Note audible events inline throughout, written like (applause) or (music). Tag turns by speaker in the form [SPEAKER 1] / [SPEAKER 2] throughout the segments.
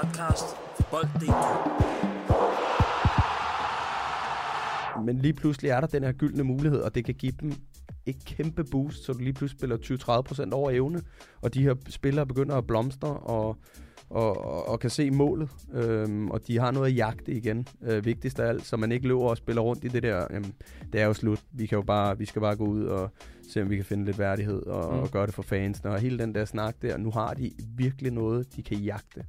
[SPEAKER 1] podcast for Bold.dk.
[SPEAKER 2] Men lige pludselig er der den her gyldne mulighed, og det kan give dem et kæmpe boost, så du lige pludselig spiller 20-30% over evne, og de her spillere begynder at blomstre og, og, og, og kan se målet, øhm, og de har noget at jagte igen, øh, vigtigst af alt, så man ikke løber og spiller rundt i det der, jamen, det er jo slut, vi, kan jo bare, vi skal bare gå ud og se, om vi kan finde lidt værdighed og, mm. og gøre det for fansene, og hele den der snak der, nu har de virkelig noget, de kan jagte.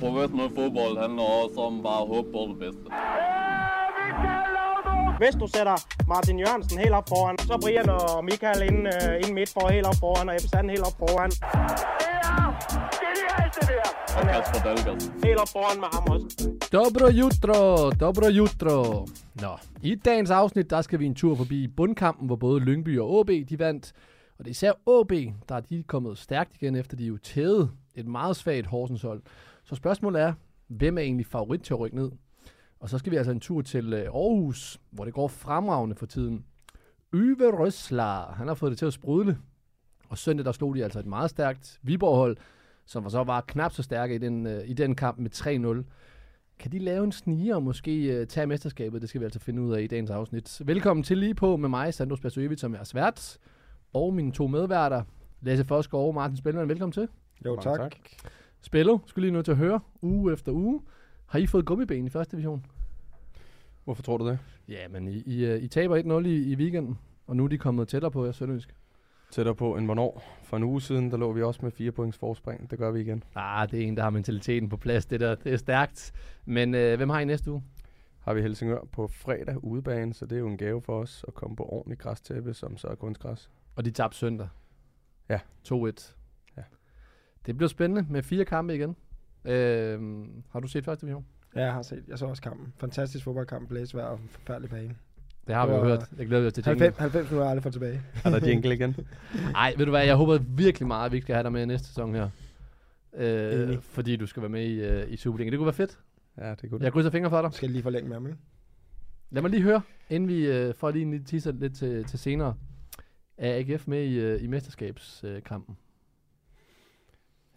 [SPEAKER 3] Professionel fodbold handler også om bare at håbe på det bedste.
[SPEAKER 4] Hvis du sætter Martin Jørgensen helt op foran, så Brian og Michael ind, øh, ind midt for helt op foran, og Ebbe Sand helt op foran.
[SPEAKER 3] Og Kasper Dahlgaard.
[SPEAKER 4] Helt op foran med ham også.
[SPEAKER 5] Dobro jutro, dobro jutro. Nå, i dagens afsnit, der skal vi en tur forbi bundkampen, hvor både Lyngby og AB de vandt. Og det er især AB, der er de kommet stærkt igen, efter de jo tævede et meget svagt Horsens hold. Så spørgsmålet er, hvem er egentlig favorit til at rykke ned? Og så skal vi altså en tur til øh, Aarhus, hvor det går fremragende for tiden. Yve Røsler, han har fået det til at sprudle. Og søndag, der slog de altså et meget stærkt Viborg-hold, som så var knap så stærke i den, øh, i den kamp med 3-0. Kan de lave en sniger og måske uh, tage mesterskabet? Det skal vi altså finde ud af i dagens afsnit. Velkommen til lige på med mig, Sandros Basojevic, som er svært. Og mine to medværter, Lasse Foskov og Martin Spellermann. Velkommen til.
[SPEAKER 6] Jo, tak.
[SPEAKER 2] tak.
[SPEAKER 5] Spillo, skulle lige nu til at høre, uge efter uge. Har I fået gummiben i første division?
[SPEAKER 2] Hvorfor tror du det?
[SPEAKER 5] Ja, men I, I, øh, I taber 1-0 i, i weekenden, og nu er de kommet tættere på jer, Sønderjysk.
[SPEAKER 2] Tættere på end hvornår? For en uge siden, der lå vi også med fire points forspring. Det gør vi igen.
[SPEAKER 5] Ah, det er en, der har mentaliteten på plads. Det der, det er stærkt. Men øh, hvem har I næste uge?
[SPEAKER 2] Har vi Helsingør på fredag udebane, så det er jo en gave for os at komme på ordentlig græstæppe, som så er kunstgræs.
[SPEAKER 5] Og de tabte søndag.
[SPEAKER 2] Ja.
[SPEAKER 5] 2-1.
[SPEAKER 2] Ja.
[SPEAKER 5] Det bliver spændende med fire kampe igen. Øh, har du set første division?
[SPEAKER 6] Ja, jeg har set. Jeg så også kampen. Fantastisk fodboldkamp. Blæsvær og forfærdelig bane.
[SPEAKER 5] Det har vi jo hørt. Jeg glæder mig til
[SPEAKER 6] 90, 90 minutter er aldrig for tilbage. (laughs)
[SPEAKER 2] Er der jingle igen?
[SPEAKER 5] Nej, ved du hvad, jeg håber virkelig meget, at vi skal have dig med i næste sæson her. Øh,
[SPEAKER 6] Enig.
[SPEAKER 5] fordi du skal være med i, øh, i Superligaen. Det kunne være fedt.
[SPEAKER 2] Ja, det kunne
[SPEAKER 5] Jeg krydser fingre for dig.
[SPEAKER 6] Skal jeg lige forlænge med ham, ikke?
[SPEAKER 5] Lad mig lige høre, inden vi øh, får lige en lille teaser lidt til, til senere. Er AGF med i, øh, i mesterskabskampen?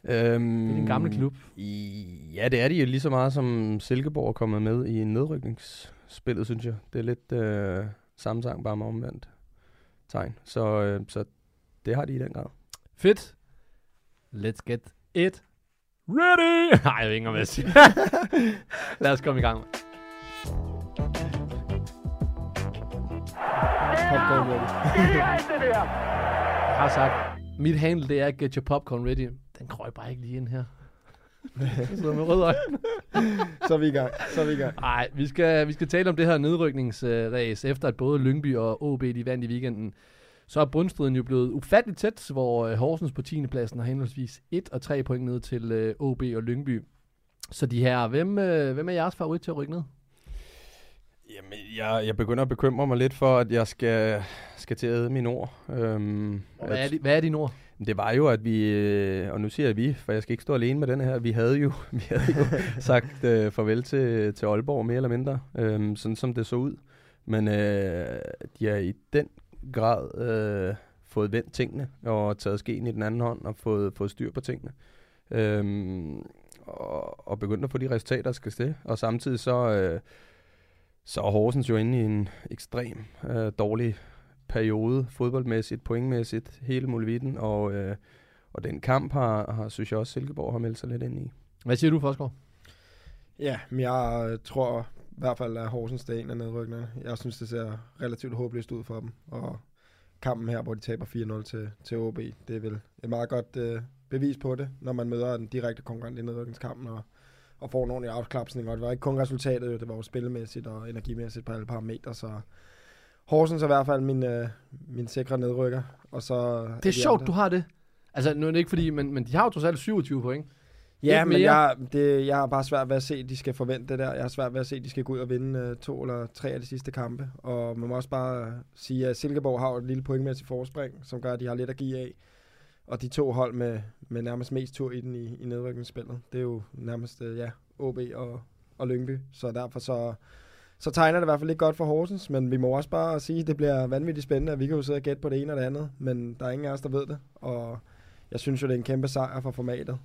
[SPEAKER 2] Øhm,
[SPEAKER 5] Det er din gamle klub.
[SPEAKER 2] I, ja, det er de jo lige så meget, som Silkeborg er kommet med i nedrykningsspillet, synes jeg. Det er lidt øh, samme sang, bare med omvendt tegn. Så, øh, så det har de i den grad.
[SPEAKER 5] Fedt. Let's get it ready. (laughs) Nej, jeg ved ikke, om jeg siger. (laughs) Lad os komme i gang.
[SPEAKER 6] Popcorn ready. (laughs)
[SPEAKER 5] Jeg har sagt, mit handle det er get your popcorn ready. Den krøj bare ikke lige ind her. (laughs) Sidder med røde øjne. (laughs)
[SPEAKER 6] Så er vi i gang. Så er vi i gang.
[SPEAKER 5] Nej, vi skal, vi skal tale om det her nedrykningsræs, efter at både Lyngby og OB de vandt i weekenden. Så er bundstriden jo blevet ufatteligt tæt, hvor øh, Horsens på 10. pladsen har henholdsvis 1 og 3 point ned til øh, OB og Lyngby. Så de her, hvem, øh, hvem er jeres favorit til at rykke ned?
[SPEAKER 2] Jamen, jeg, jeg begynder at bekymre mig lidt for, at jeg skal, skal til at æde mine ord. Øhm,
[SPEAKER 5] Hvad er, de, hvad er dine ord?
[SPEAKER 2] Det var jo, at vi, øh, og nu siger jeg vi, for jeg skal ikke stå alene med den her, vi havde jo, (laughs) vi havde jo (laughs) sagt øh, farvel til, til Aalborg mere eller mindre, øh, sådan som det så ud. Men øh, de har i den grad øh, fået vendt tingene, og taget skeen i den anden hånd, og fået, fået styr på tingene. Øh, og, og begyndt at få de resultater, der skal til. Og samtidig så, øh, så er Horsens jo inde i en ekstrem øh, dårlig periode, fodboldmæssigt, pointmæssigt, hele muligheden, og, øh, og den kamp har, har, synes jeg også, Silkeborg har meldt sig lidt ind i.
[SPEAKER 5] Hvad siger du, Forsgaard?
[SPEAKER 6] Ja, men jeg tror i hvert fald, at Horsens er en af nedrykkerne. Jeg synes, det ser relativt håbløst ud for dem. Og kampen her, hvor de taber 4-0 til, til OB, det er vel et meget godt øh, bevis på det, når man møder en direkte konkurrent i nedrykningskampen og, og får en ordentlig afklapsning. Og det var ikke kun resultatet, det var jo spillemæssigt og energimæssigt på alle parametre, så Horsens er i hvert fald min, øh, min sikre nedrykker. Og så
[SPEAKER 5] Det er sjovt, du har det. Altså, nu er det ikke fordi, men, men de har jo trods alt 27 point.
[SPEAKER 6] Ja, men
[SPEAKER 5] mere?
[SPEAKER 6] jeg, det, jeg har bare svært ved at se, at de skal forvente det der. Jeg har svært ved at se, at de skal gå ud og vinde øh, to eller tre af de sidste kampe. Og man må også bare sige, at Silkeborg har jo et lille pointmæssigt forspring, som gør, at de har lidt at give af. Og de to hold med, med nærmest mest tur i den i, i nedrykningsspillet, det er jo nærmest, øh, ja, OB og, og Lyngby. Så derfor så, så tegner det i hvert fald ikke godt for Horsens, men vi må også bare sige, at det bliver vanvittigt spændende, at vi kan jo sidde og gætte på det ene og det andet, men der er ingen af os, der ved det. Og jeg synes jo, det er en kæmpe sejr for formatet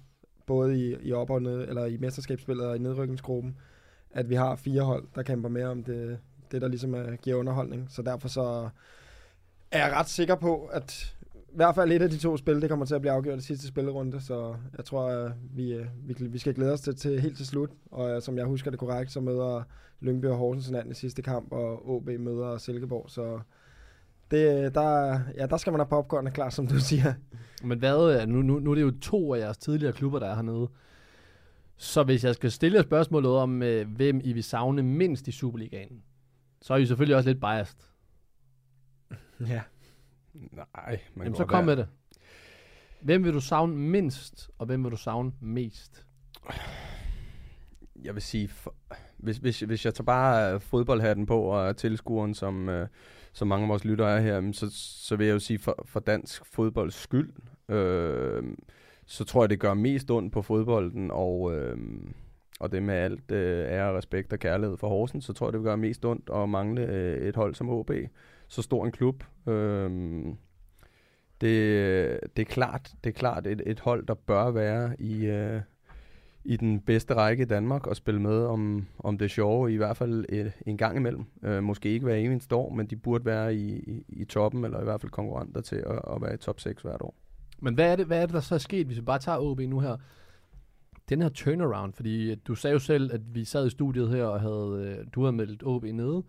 [SPEAKER 6] både i, i op- og ned, eller i mesterskabsspillet og i nedrykningsgruppen, at vi har fire hold, der kæmper mere om det, det der ligesom er, giver underholdning. Så derfor så er jeg ret sikker på, at hvert fald et af de to spil, det kommer til at blive afgjort i sidste spillerunde, så jeg tror, at vi, øh, vi, vi skal glæde os til, til helt til slut. Og øh, som jeg husker det korrekt, så møder Lyngby og Horsens hinanden i sidste kamp, og OB møder Silkeborg, så det, der, ja, der skal man have popcorn klar, som du siger.
[SPEAKER 5] Men hvad, øh, nu, nu, nu er det jo to af jeres tidligere klubber, der er hernede. Så hvis jeg skal stille spørgsmålet om, øh, hvem I vil savne mindst i Superligaen, så er I selvfølgelig også lidt biased.
[SPEAKER 6] Ja.
[SPEAKER 2] Nej, man
[SPEAKER 5] Jamen, så kom med det. Hvem vil du savne mindst, og hvem vil du savne mest?
[SPEAKER 2] Jeg vil sige, for, hvis, hvis, hvis jeg tager bare øh, fodboldhatten på og er tilskueren, som, øh, som mange af vores lyttere er her, så, så vil jeg jo sige, for, for dansk fodbolds skyld, øh, så tror jeg, det gør mest ondt på fodbolden, og, øh, og det med alt øh, ære, respekt og kærlighed for Horsens, så tror jeg, det vil gøre mest ondt at mangle øh, et hold som OB. Så stor en klub. Øhm, det, det er klart, det er klart et, et hold, der bør være i, øh, i den bedste række i Danmark og spille med om, om det sjove, i hvert fald et, en gang imellem. Øh, måske ikke hver eneste år, men de burde være i, i, i toppen, eller i hvert fald konkurrenter til at, at være i top 6 hvert år.
[SPEAKER 5] Men hvad er, det, hvad er det, der så er sket, hvis vi bare tager OB nu her? Den her turnaround, fordi du sagde jo selv, at vi sad i studiet her, og havde, øh, du havde meldt OB nede.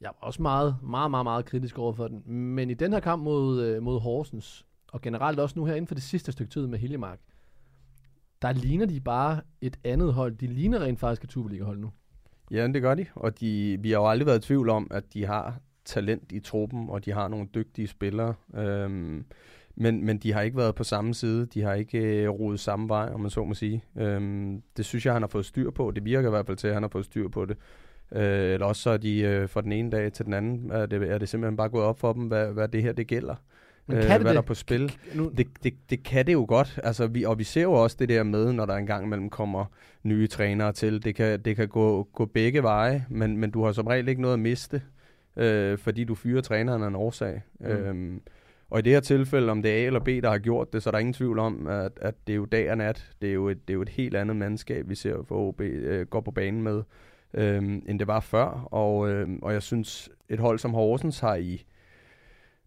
[SPEAKER 5] Jeg var også meget, meget, meget, meget kritisk over for den. Men i den her kamp mod, øh, mod Horsens, og generelt også nu her inden for det sidste stykke tid med Hiljemark, der ligner de bare et andet hold. De ligner rent faktisk et Superliga-hold nu.
[SPEAKER 2] Ja, det gør de, og de, vi har jo aldrig været i tvivl om, at de har talent i truppen, og de har nogle dygtige spillere. Øhm, men, men de har ikke været på samme side. De har ikke øh, rodet samme vej, om man så må sige. Øhm, det synes jeg, han har fået styr på. Det virker i hvert fald til, at han har fået styr på det. Øh, eller også så er de øh, fra den ene dag til den anden, er det, er det simpelthen bare gået op for dem, hvad, hvad det her det gælder.
[SPEAKER 5] Men
[SPEAKER 2] Øh,
[SPEAKER 5] kan det
[SPEAKER 2] hvad der
[SPEAKER 5] det?
[SPEAKER 2] er på spil.
[SPEAKER 5] Nu,
[SPEAKER 2] Det, det, det kan det jo godt, altså, vi, og vi ser jo også det der med, når der engang imellem kommer nye trænere til. Det kan, det kan gå, gå begge veje, men, men du har som regel ikke noget at miste, øh, fordi du fyrer træneren af en årsag. Mm. Øhm, og i det her tilfælde, om det er A eller B, der har gjort det, så er der ingen tvivl om, at, at det er jo dag og nat. Det er jo et, det er jo et helt andet mandskab, vi ser for OB øh, går på banen med, øh, end det var før. Og, øh, og jeg synes, et hold som Horsens har i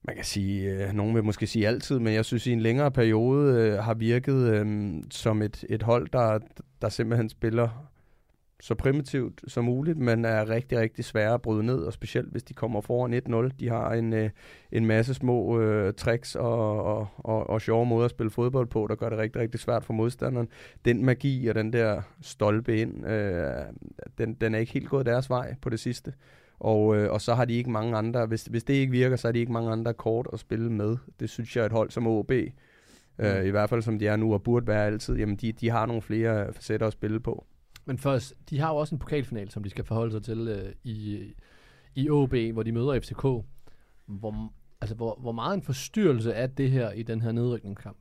[SPEAKER 2] man kan sige, øh, nogen vil måske sige altid, men jeg synes i en længere periode øh, har virket øh, som et, et hold, der, der simpelthen spiller så primitivt som muligt, men er rigtig, rigtig svære at bryde ned, og specielt hvis de kommer foran 1-0. De har en, øh, en masse små øh, tricks og, og, og, og sjove måder at spille fodbold på, der gør det rigtig, rigtig svært for modstanderen. Den magi og den der stolpe ind, øh, den, den er ikke helt gået deres vej på det sidste. Og, øh, og så har de ikke mange andre, hvis, hvis det ikke virker, så har de ikke mange andre kort at spille med. Det synes jeg er et hold som OB, øh, i hvert fald som de er nu og burde være altid, jamen de, de har nogle flere facetter at spille på.
[SPEAKER 5] Men først, de har jo også en pokalfinal, som de skal forholde sig til øh, i, i OB, hvor de møder FCK. Hvor, altså, hvor, hvor meget en forstyrrelse er det her i den her nedrykningskamp?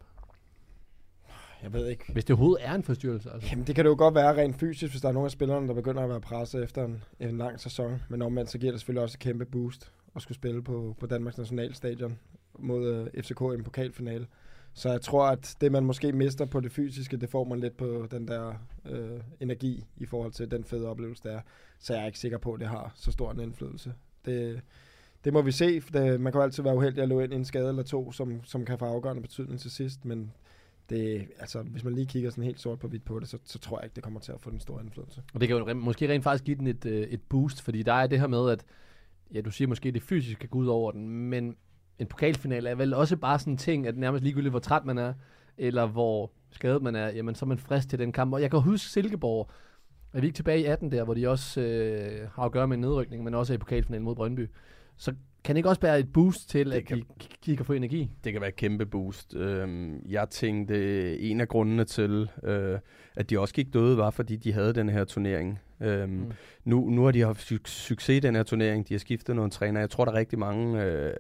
[SPEAKER 6] Jeg ved ikke.
[SPEAKER 5] Hvis det overhovedet er en forstyrrelse. Altså.
[SPEAKER 6] Jamen, det kan det jo godt være rent fysisk, hvis der er nogle af spillerne, der begynder at være presset efter en, en lang sæson. Men omvendt, så giver det selvfølgelig også et kæmpe boost at skulle spille på, på Danmarks Nationalstadion mod uh, FCK i en pokalfinale. Så jeg tror, at det, man måske mister på det fysiske, det får man lidt på den der øh, energi i forhold til den fede oplevelse, der er. Så jeg er ikke sikker på, at det har så stor en indflydelse. Det, det må vi se. Det, man kan jo altid være uheldig at løbe ind i en skade eller to, som, som kan få afgørende betydning til sidst. Men det, altså, hvis man lige kigger sådan helt sort på hvidt på det, så, så tror jeg ikke, det kommer til at få den store indflydelse.
[SPEAKER 5] Og det kan jo måske rent faktisk give den et, øh, et boost, fordi der er det her med, at ja, du siger måske, det fysiske går ud over den, men en pokalfinale er vel også bare sådan en ting, at nærmest ligegyldigt, hvor træt man er, eller hvor skadet man er, jamen så er man frisk til den kamp. Og jeg kan huske Silkeborg, er vi ikke tilbage i 18 der, hvor de også øh, har at gøre med en nedrykning, men også er i pokalfinalen mod Brøndby. Så kan det ikke også være et boost til,
[SPEAKER 2] Det
[SPEAKER 5] at
[SPEAKER 2] kan-
[SPEAKER 5] de, de kan få energi?
[SPEAKER 2] Det kan være et kæmpe boost. Øhm, jeg tænkte, en af grundene til, øh, at de også gik døde, var, fordi de havde den her turnering. Øhm,
[SPEAKER 5] Mm.
[SPEAKER 2] mm. nu, nu har de haft su- succes i den her turnering. De har skiftet nogle træner. Jeg tror, der er rigtig mange øh,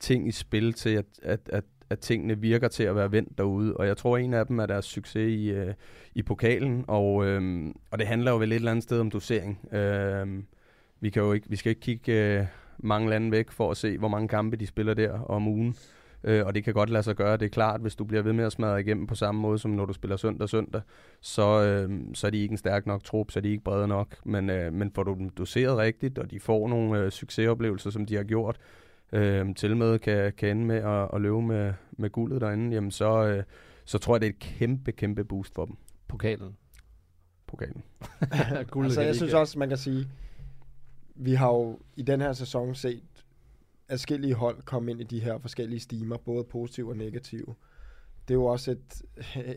[SPEAKER 2] ting i spil til, at, at, at, at tingene virker til at være vendt derude. Og jeg tror, en af dem er deres succes i, øh, i pokalen. Og, øh, og det handler jo vel et eller andet sted om dosering. Øh, vi, kan jo ikke, vi skal ikke kigge øh, mange lande væk for at se, hvor mange kampe de spiller der om ugen. Øh, og det kan godt lade sig gøre, det er klart, hvis du bliver ved med at smadre igennem på samme måde, som når du spiller søndag søndag, så, øh, så er de ikke en stærk nok trup, så er de ikke brede nok. Men, øh, men får du dem doseret rigtigt, og de får nogle øh, succesoplevelser, som de har gjort, øh, til med kan, kan ende med at, at løbe med, med guldet derinde, jamen så, øh, så tror jeg, det er et kæmpe, kæmpe boost for dem.
[SPEAKER 5] Pokalen.
[SPEAKER 2] Pokalen. (laughs)
[SPEAKER 5] Guldet
[SPEAKER 6] altså, jeg synes også, man kan sige, vi har jo i den her sæson set adskillige hold komme ind i de her forskellige stimer, både positive og negative. Det er jo også et,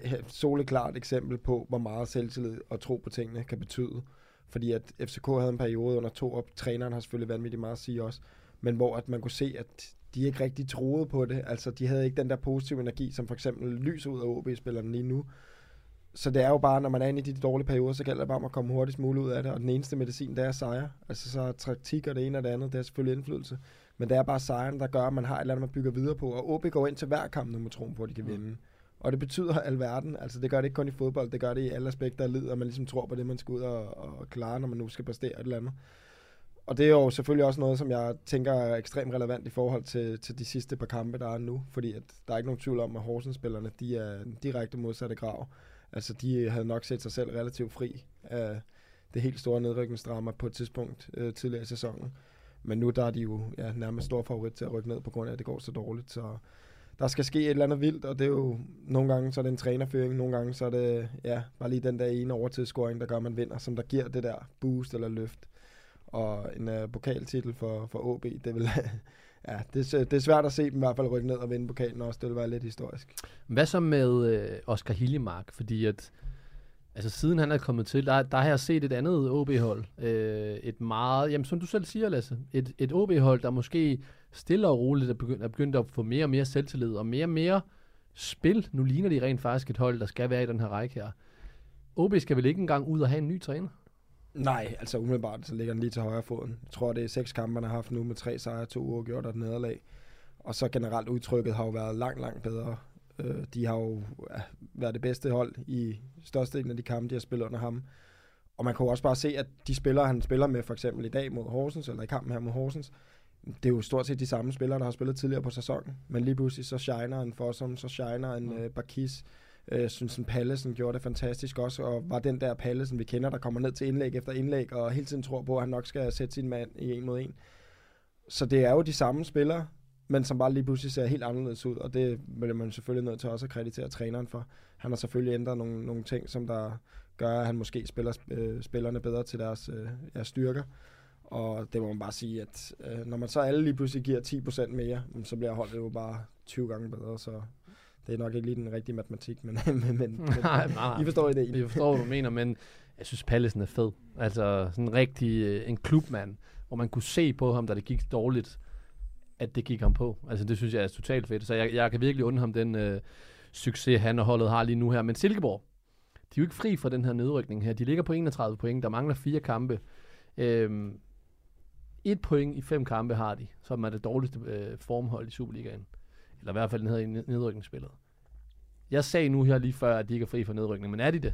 [SPEAKER 6] et soleklart eksempel på, hvor meget selvtillid og tro på tingene kan betyde. Fordi at FCK havde en periode under to, og træneren har selvfølgelig vanvittigt meget at sige også, men hvor at man kunne se, at de ikke rigtig troede på det. Altså, de havde ikke den der positive energi, som for eksempel lyser ud af OB-spillerne lige nu. Så det er jo bare, når man er inde i de dårlige perioder, så gælder det bare om at komme hurtigst muligt ud af det, og den eneste medicin, det er sejre. Altså så er taktik og det ene og det andet, det er selvfølgelig indflydelse. Men det er bare sejren, der gør, at man har et eller andet, man bygger videre på. Og OB går ind til hver kamp nu med troen på, at de kan vinde. Og det betyder alverden. Altså det gør det ikke kun i fodbold, det gør det i alle aspekter af livet, og man ligesom tror på det, man skal ud og, og klare, når man nu skal præstere et eller andet. Og det er jo selvfølgelig også noget, som jeg tænker er ekstremt relevant i forhold til, til de sidste par kampe, der er nu. Fordi at der er ikke nogen tvivl om, at Horsens-spillerne, de er en direkte modsatte grav. Altså de havde nok set sig selv relativt fri af det helt store nedrykningsdrama på et tidspunkt øh, tidligere i sæsonen. Men nu der er de jo ja, nærmest stor favorit til at rykke ned på grund af, at det går så dårligt. Så der skal ske et eller andet vildt, og det er jo nogle gange så er det en trænerføring, nogle gange så er det ja, bare lige den der ene overtidsscoring, der gør, at man vinder, som der giver det der boost eller løft. Og en øh, pokaltitel for, for OB, det vil (laughs) ja, det, er- det er svært at se dem i hvert fald rykke ned og vinde pokalen også. Det vil være lidt historisk.
[SPEAKER 5] Hvad så med øh, Oscar Hillemark? Fordi at, altså siden han er kommet til, der, der har jeg set et andet OB-hold. Øh, et meget, jamen som du selv siger, Lasse, et, et OB-hold, der måske stille og roligt er begyndt, er begyndt at få mere og mere selvtillid og mere og mere spil. Nu ligner de rent faktisk et hold, der skal være i den her række her. OB skal vel ikke engang ud og have en ny træner?
[SPEAKER 6] Nej, altså umiddelbart så ligger den lige til højre foden. Jeg tror, det er seks kampe, man har haft nu med tre sejre, to uafgjort og et nederlag. Og så generelt udtrykket har jo været langt, langt bedre. Øh, de har jo ja, været det bedste hold i størstedelen af de kampe, de har spillet under ham. Og man kan jo også bare se, at de spillere, han spiller med for eksempel i dag mod Horsens, eller i kampen her mod Horsens, det er jo stort set de samme spillere, der har spillet tidligere på sæsonen. Men lige pludselig så shiner en Fossum, så shiner en øh, Bakis. Jeg øh, synes, en Pallesen gjorde det fantastisk også, og var den der Pallesen, vi kender, der kommer ned til indlæg efter indlæg, og hele tiden tror på, at han nok skal sætte sin mand i en mod en. Så det er jo de samme spillere, men som bare lige pludselig ser helt anderledes ud, og det bliver man selvfølgelig nødt til også at kreditere træneren for. Han har selvfølgelig ændret nogle, nogle ting, som der gør, at han måske spiller øh, spillerne bedre til deres øh, ja, styrker. Og det må man bare sige, at øh, når man så alle lige pludselig giver 10% mere, så bliver holdet jo bare 20 gange bedre, så det er nok ikke lige den rigtige matematik, men, (laughs) men, men,
[SPEAKER 5] nej, nej.
[SPEAKER 6] I forstår ideen.
[SPEAKER 5] Jeg forstår, hvad du mener, men jeg synes, Pallesen er fed. Altså sådan en rigtig øh, en klubmand, hvor man kunne se på ham, da det gik dårligt, at det gik ham på. Altså det synes jeg er totalt fedt. Så jeg, jeg kan virkelig undre ham den øh, succes, han og holdet har lige nu her. Men Silkeborg, de er jo ikke fri fra den her nedrykning her. De ligger på 31 point. Der mangler fire kampe. Øhm, et point i fem kampe har de, som er det dårligste øh, formhold i Superligaen. Eller i hvert fald den i nedrykningsspillet. Jeg sagde nu her lige før, at de ikke er fri for nedrykning, men er de det?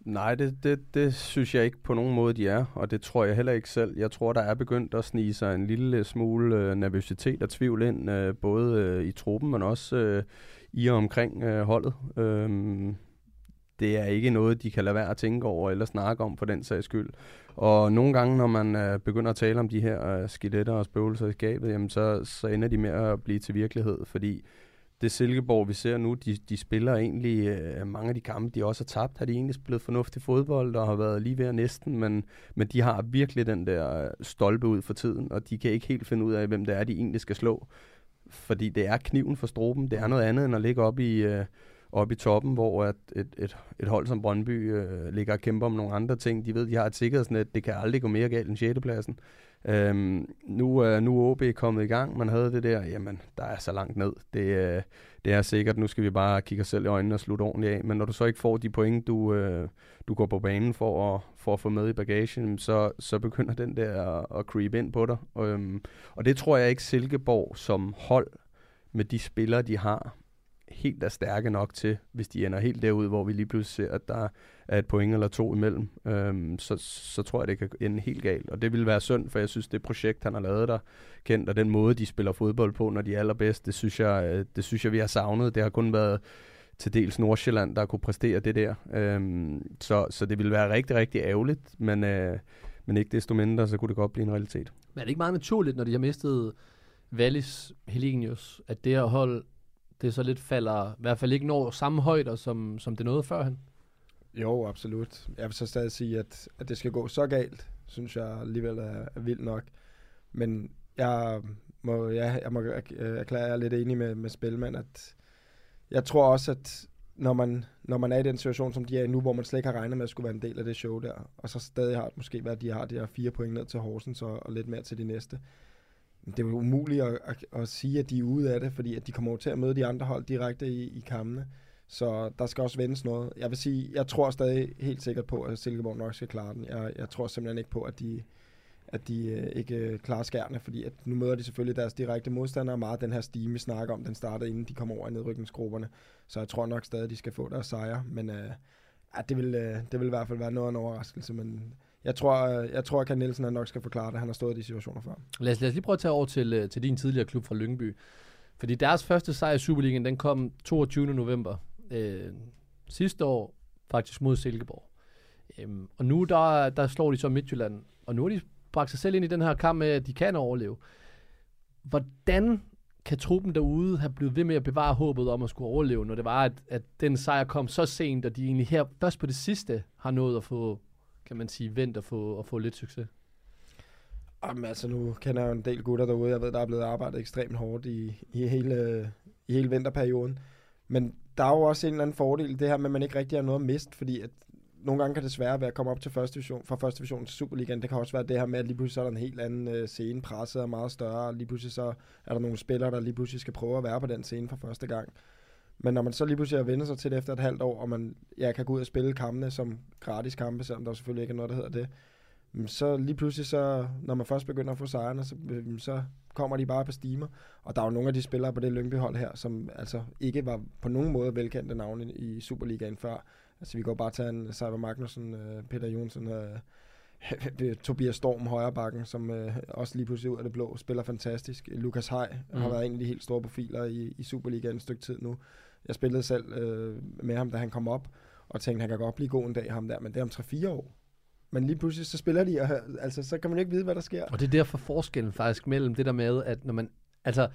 [SPEAKER 2] Nej, det, det, det synes jeg ikke på nogen måde, de er, og det tror jeg heller ikke selv. Jeg tror, der er begyndt at snige sig en lille smule øh, nervøsitet og tvivl ind, øh, både øh, i truppen, men også øh, i og omkring øh, holdet. Øhm, det er ikke noget, de kan lade være at tænke over eller snakke om for den sags skyld. Og nogle gange, når man øh, begynder at tale om de her øh, skeletter og spøgelser i skabet, jamen så, så ender de med at blive til virkelighed, fordi det Silkeborg, vi ser nu, de, de spiller egentlig øh, mange af de kampe, de også har tabt, har de egentlig spillet fornuftig fodbold og har været lige ved at næsten, men, men de har virkelig den der øh, stolpe ud for tiden, og de kan ikke helt finde ud af, hvem det er, de egentlig skal slå. Fordi det er kniven for stroben, det er noget andet end at ligge op i, øh, op i toppen, hvor at et, et, et hold som Brøndby øh, ligger og kæmper om nogle andre ting. De ved, de har et sikkerhedsnet, det kan aldrig gå mere galt end 6. pladsen. Øhm, nu øh, nu er OB kommet i gang, man havde det der, jamen, der er så langt ned. Det, øh, det er sikkert, nu skal vi bare kigge os selv i øjnene og slutte ordentligt af. Men når du så ikke får de point, du, øh, du går på banen for at, for at få med i bagagen, så, så begynder den der at, at creep ind på dig. Øhm, og det tror jeg ikke Silkeborg som hold med de spillere, de har, helt er stærke nok til, hvis de ender helt derud, hvor vi lige pludselig ser, at der er et point eller to imellem, øhm, så, så tror jeg, det kan ende helt galt. Og det vil være synd, for jeg synes, det projekt, han har lavet der, kendt, og den måde, de spiller fodbold på, når de er allerbedst, det synes jeg, øh, det synes jeg vi har savnet. Det har kun været til dels Nordsjælland, der kunne præstere det der. Øhm, så, så det ville være rigtig, rigtig ærgerligt, men, øh, men ikke desto mindre, så kunne det godt blive en realitet.
[SPEAKER 5] Men er det ikke meget naturligt, når de har mistet Wallis Helenius, at det her hold, det så lidt falder, i hvert fald ikke når samme højder, som, som det nåede førhen?
[SPEAKER 6] Jo, absolut. Jeg vil så stadig sige, at, at det skal gå så galt, synes jeg alligevel er, er vildt nok. Men jeg må, ja, jeg må erklære, jeg er lidt enig med, med Spilman, at jeg tror også, at når man, når man er i den situation, som de er i nu, hvor man slet ikke har regnet med at skulle være en del af det show der, og så stadig har måske været, de har de her fire point ned til Horsens og, og lidt mere til de næste. Det er jo umuligt at, at, at sige, at de er ude af det, fordi at de kommer til at møde de andre hold direkte i, i kampene. Så der skal også vendes noget. Jeg vil sige, jeg tror stadig helt sikkert på, at Silkeborg nok skal klare den. Jeg, jeg tror simpelthen ikke på, at de, at de øh, ikke øh, klarer skærne, fordi at nu møder de selvfølgelig deres direkte modstandere, meget den her stime, vi snakker om, den starter inden de kommer over i nedrykningsgrupperne. Så jeg tror nok stadig, at de skal få deres sejre, men øh, ja, det, vil, øh, det vil i hvert fald være noget af en overraskelse, men jeg tror, øh, jeg tror at Ken Nielsen han nok skal forklare det. Han har stået i de situationer før.
[SPEAKER 5] Lad os, lad os lige prøve at tage over til, øh, til din tidligere klub fra Lyngby. Fordi deres første sejr i Superligaen, den kom 22. november. Øh, sidste år faktisk mod Silkeborg. Øhm, og nu der, der slår de så Midtjylland. Og nu har de bragt sig selv ind i den her kamp med, at de kan overleve. Hvordan kan truppen derude have blevet ved med at bevare håbet om at skulle overleve, når det var, at, at den sejr kom så sent, og de egentlig her først på det sidste har nået at få, kan man sige, vendt at få, at få lidt succes?
[SPEAKER 6] Jamen, altså, nu kender jeg jo en del gutter derude. Jeg ved, der er blevet arbejdet ekstremt hårdt i, i, hele, i hele vinterperioden. Men der er jo også en eller anden fordel, det her med, at man ikke rigtig har noget at miste, fordi at nogle gange kan det svære være at komme op til første division, fra første division til Superligaen. Det kan også være det her med, at lige pludselig så er der en helt anden øh, scene, presset er meget større, og lige pludselig så er der nogle spillere, der lige pludselig skal prøve at være på den scene for første gang. Men når man så lige pludselig har vendt sig til det efter et halvt år, og man ja, kan gå ud og spille kampene som gratis kampe, selvom der selvfølgelig ikke er noget, der hedder det, så lige pludselig, så, når man først begynder at få sejrene, så, så kommer de bare på stimer. Og der er jo nogle af de spillere på det Lyngby-hold her, som altså ikke var på nogen måde velkendte navne i Superligaen før. Altså vi går bare til en Cyber Magnussen, uh, Peter Jonsson, uh, (laughs) Tobias Storm højre bakken, som uh, også lige pludselig ud af det blå spiller fantastisk. Lukas Hej mm. har været en af de helt store profiler i, i Superligaen et stykke tid nu. Jeg spillede selv uh, med ham, da han kom op, og tænkte, han kan godt blive god en dag, ham der, men det er om 3-4 år. Men lige pludselig så spiller de, og altså, så kan man ikke vide, hvad der sker.
[SPEAKER 5] Og det er derfor forskellen faktisk mellem det der med, at når man, altså,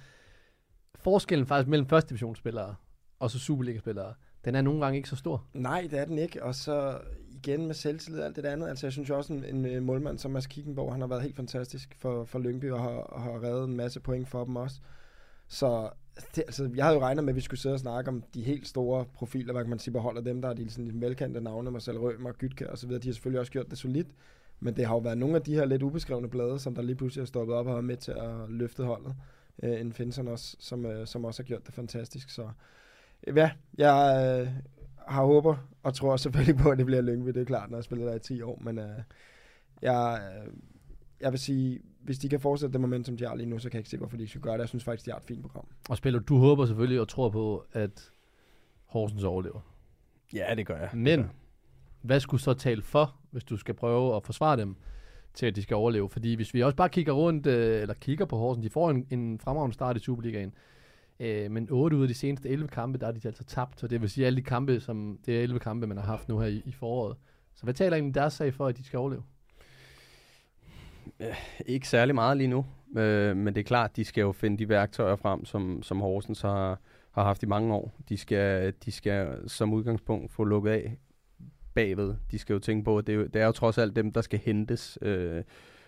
[SPEAKER 5] forskellen faktisk mellem første divisionsspillere og så Superliga-spillere, den er nogle gange ikke så stor.
[SPEAKER 6] Nej, det er den ikke. Og så igen med selvtillid og alt det andet. Altså, jeg synes jo også, en, en, en målmand som Mads Kickenborg, han har været helt fantastisk for, for Lyngby og har, og har reddet en masse point for dem også. Så Altså, det, altså, jeg havde jo regnet med, at vi skulle sidde og snakke om de helt store profiler, hvad kan man sige, beholder dem, der er de, sådan, de velkendte navne, Marcel Rømer, Gytke og så videre. De har selvfølgelig også gjort det solidt, men det har jo været nogle af de her lidt ubeskrevne blade, som der lige pludselig har stoppet op og har med til at løfte holdet. Øh, en Finsen også, som, øh, som også har gjort det fantastisk. Så øh, ja, jeg øh, har håber og tror selvfølgelig på, at det bliver Lyngby. Det er klart, når jeg spiller der i 10 år, men øh, jeg, øh, jeg vil sige, hvis de kan fortsætte det momentum, de har lige nu, så kan jeg ikke se, hvorfor de ikke skal gøre det. Jeg synes faktisk, de har et fint program.
[SPEAKER 5] Og spiller, du håber selvfølgelig og tror på, at Horsens overlever.
[SPEAKER 2] Ja, det gør jeg.
[SPEAKER 5] Men, hvad skulle så tale for, hvis du skal prøve at forsvare dem til, at de skal overleve? Fordi hvis vi også bare kigger rundt, øh, eller kigger på Horsens, de får en, en fremragende start i Superligaen. Øh, men 8 ud af de seneste 11 kampe, der er de altså tabt. Så det vil sige, alle de kampe, som, det er 11 kampe, man har haft nu her i, i foråret. Så hvad taler egentlig deres sag for, at de skal overleve?
[SPEAKER 2] Øh, ikke særlig meget lige nu, øh, men det er klart, de skal jo finde de værktøjer frem, som, som Horsens har, har haft i mange år. De skal, de skal som udgangspunkt få lukket af bagved. De skal jo tænke på, at det, er jo, det er jo trods alt dem, der skal hentes, øh,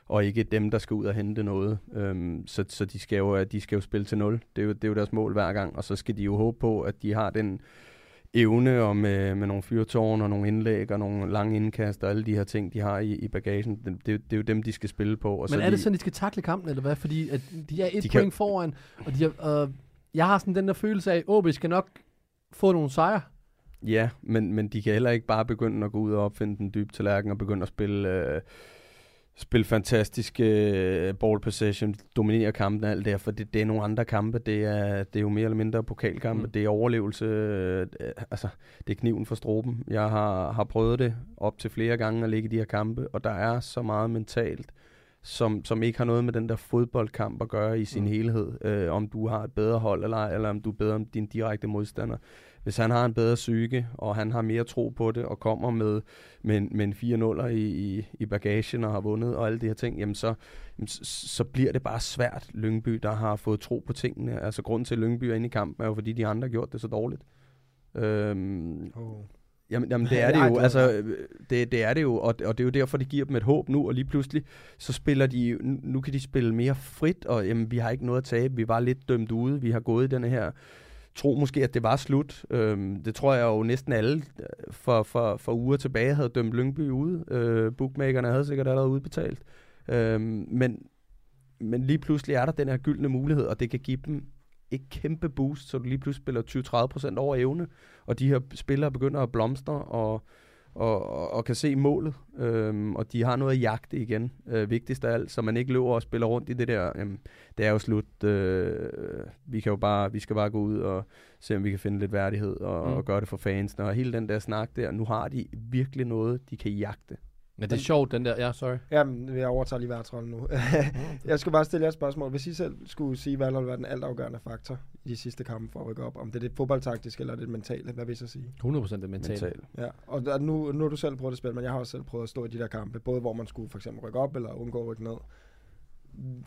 [SPEAKER 2] og ikke dem, der skal ud og hente noget. Øhm, så så de, skal jo, de skal jo spille til nul. Det er, jo, det er jo deres mål hver gang, og så skal de jo håbe på, at de har den evne og med, med nogle fyrtårn og nogle indlæg og nogle lange indkast og alle de her ting, de har i, i bagagen. Det, det, det er jo dem, de skal spille på. Og
[SPEAKER 5] Men
[SPEAKER 2] så
[SPEAKER 5] er
[SPEAKER 2] de,
[SPEAKER 5] det sådan, de skal takle kampen, eller hvad? Fordi at de er et
[SPEAKER 2] De
[SPEAKER 5] de
[SPEAKER 2] kan-
[SPEAKER 5] point foran, og de er, øh, jeg har sådan den der følelse af, at OB skal nok få nogle sejre.
[SPEAKER 2] Ja, men, men de kan heller ikke bare begynde at gå ud og opfinde den dybe tallerken og begynde at spille, øh, spille fantastisk øh, ball possession, dominere kampen og alt det her, for det, det er nogle andre kampe. Det er, det er jo mere eller mindre pokalkampe.
[SPEAKER 5] Mm.
[SPEAKER 2] Det er overlevelse. Øh, altså, det er kniven for stroben. Jeg har, har prøvet det op til flere gange at ligge i de her kampe, og der er så meget mentalt, som, som ikke har noget med den der fodboldkamp at gøre i sin
[SPEAKER 6] Mm.
[SPEAKER 2] helhed. Øh, om du har et bedre hold eller eller om du er bedre end din direkte modstander. Hvis han har en bedre psyke, og han har mere tro på det, og kommer med, med, med en 4-0'er i, i, i bagagen og har vundet og alle de her ting, jamen så, jamen så, bliver det bare svært. Lyngby, der har fået tro på tingene. Altså grunden til, at Lyngby er inde i kampen, er jo fordi de andre har gjort det så dårligt. Øhm,
[SPEAKER 6] Oh.
[SPEAKER 2] Jamen, jamen (laughs) det er det jo, altså, det, det er det jo, og, og det er jo derfor, det giver dem et håb nu, og lige pludselig, så spiller de, nu kan de spille mere frit, og jamen, vi har ikke noget at tabe, vi var lidt dømt ude, vi har gået i denne her, tro måske, at det var slut, øhm, det tror jeg jo næsten alle øh, for, for, for uger tilbage havde dømt Lyngby ude, øh, bookmakerne havde sikkert allerede udbetalt, øhm, men, men lige pludselig er der den her gyldne mulighed, og det kan give dem et kæmpe boost, så du lige pludselig spiller 20-30% over evne, og de her spillere begynder at blomstre og, og, og, og kan se målet, øhm, og de har noget at jagte igen, øh, vigtigst af alt, så man ikke løber og spiller rundt i det der, jamen, det er jo slut, øh, vi, kan jo bare, vi skal bare gå ud og se, om vi kan finde lidt værdighed og,
[SPEAKER 5] Mm.
[SPEAKER 2] mm. og gøre det for fansene, og hele den der snak der, nu har de virkelig noget, de kan jagte.
[SPEAKER 5] Men det er sjovt, den der... Ja, sorry.
[SPEAKER 6] Jamen, jeg overtager lige værtsrollen nu. (laughs) jeg skulle bare stille jer et spørgsmål. Hvis I selv skulle sige, hvad der være den altafgørende faktor i de sidste kampe for at rykke op, om det er det fodboldtaktiske eller det mentale, hvad vil I så sige?
[SPEAKER 5] 100% det mentale.
[SPEAKER 2] Mental.
[SPEAKER 6] Ja, og nu, nu har du selv prøvet at spille, men jeg har også selv prøvet at stå i de der kampe, både hvor man skulle for eksempel rykke op eller undgå at rykke ned.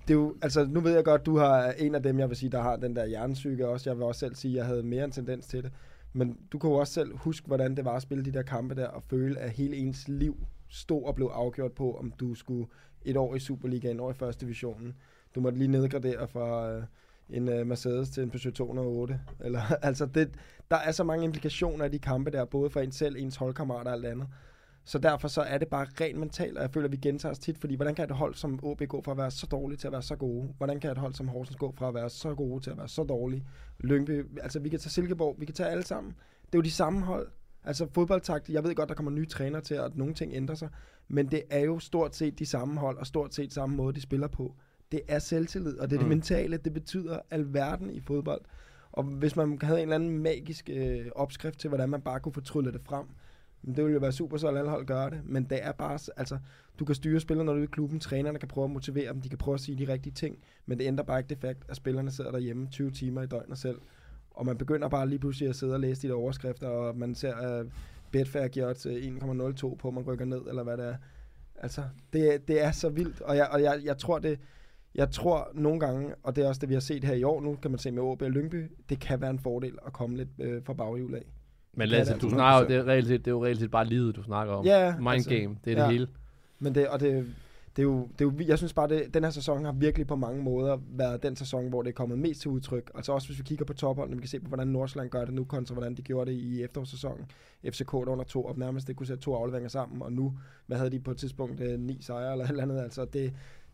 [SPEAKER 6] Det er jo, altså nu ved jeg godt, du har en af dem, jeg vil sige, der har den der hjernesyge også. Jeg vil også selv sige, at jeg havde mere en tendens til det. Men du kan jo også selv huske, hvordan det var at spille de der kampe der, og føle, at hele ens liv stod og blev afgjort på, om du skulle et år i Superligaen, et år i første divisionen. Du måtte lige nedgradere fra øh, en øh, Mercedes til en Peugeot 208. (laughs) Eller, altså det, der er så mange implikationer i de kampe der, både for en selv, ens holdkammerater og alt andet. Så derfor så er det bare rent mentalt, og jeg føler, at vi gentager os tit, fordi hvordan kan et hold som OB gå fra at være så dårligt til at være så gode? Hvordan kan et hold som Horsens gå fra at være så gode til at være så dårlige? Lyngby, altså vi kan tage Silkeborg, vi kan tage alle sammen. Det er jo de samme hold. Altså fodboldtakt, jeg ved godt, der kommer nye træner til, og at nogle ting ændrer sig, men det er jo stort set de samme hold, og stort set samme måde, de spiller på. Det er selvtillid, og det er det
[SPEAKER 5] Mm.
[SPEAKER 6] mentale, det betyder alverden i fodbold. Og hvis man havde en eller anden magisk øh, opskrift til, hvordan man bare kunne få tryllet det frem, det ville jo være super, så alle hold gør det. Men det er bare, altså, du kan styre spillerne, når du er i klubben. Trænerne kan prøve at motivere dem, de kan prøve at sige de rigtige ting. Men det ændrer bare ikke det fakt, at spillerne sidder derhjemme 20 timer i døgnet selv. Og man begynder bare lige pludselig at sidde og læse de der overskrifter, og man ser, at Betfair giver odds, øh, 1,02 på, man rykker ned, eller hvad det er. Altså, det, det er så vildt, og jeg, og jeg, jeg tror det, jeg tror nogle gange, og det er også det, vi har set her i år, nu kan man se med OB og Lyngby, det kan være en fordel at komme lidt øh, fra baghjul af.
[SPEAKER 5] Men Lasse,
[SPEAKER 6] det
[SPEAKER 5] du
[SPEAKER 6] er
[SPEAKER 5] snakker jo,
[SPEAKER 6] 100%.
[SPEAKER 5] det er, reelt set, det er jo reelt set bare livet, du snakker om.
[SPEAKER 6] Ja,
[SPEAKER 5] Mind
[SPEAKER 6] altså,
[SPEAKER 5] game, det er
[SPEAKER 6] ja.
[SPEAKER 5] det hele.
[SPEAKER 6] Men det, og det, det er jo, det er jo, jeg synes bare, det, den her sæson har virkelig på mange måder været den sæson, hvor det er kommet mest til udtryk. Altså også hvis vi kigger på topholdene, vi kan se på, hvordan Nordsjælland gør det nu, kontra hvordan de gjorde det i efterårssæsonen. FCK, der under to op nærmest, det kunne sætte to afleveringer sammen, og nu, hvad havde de på et tidspunkt, øh, ni sejre eller (laughs) et eller andet. Altså det,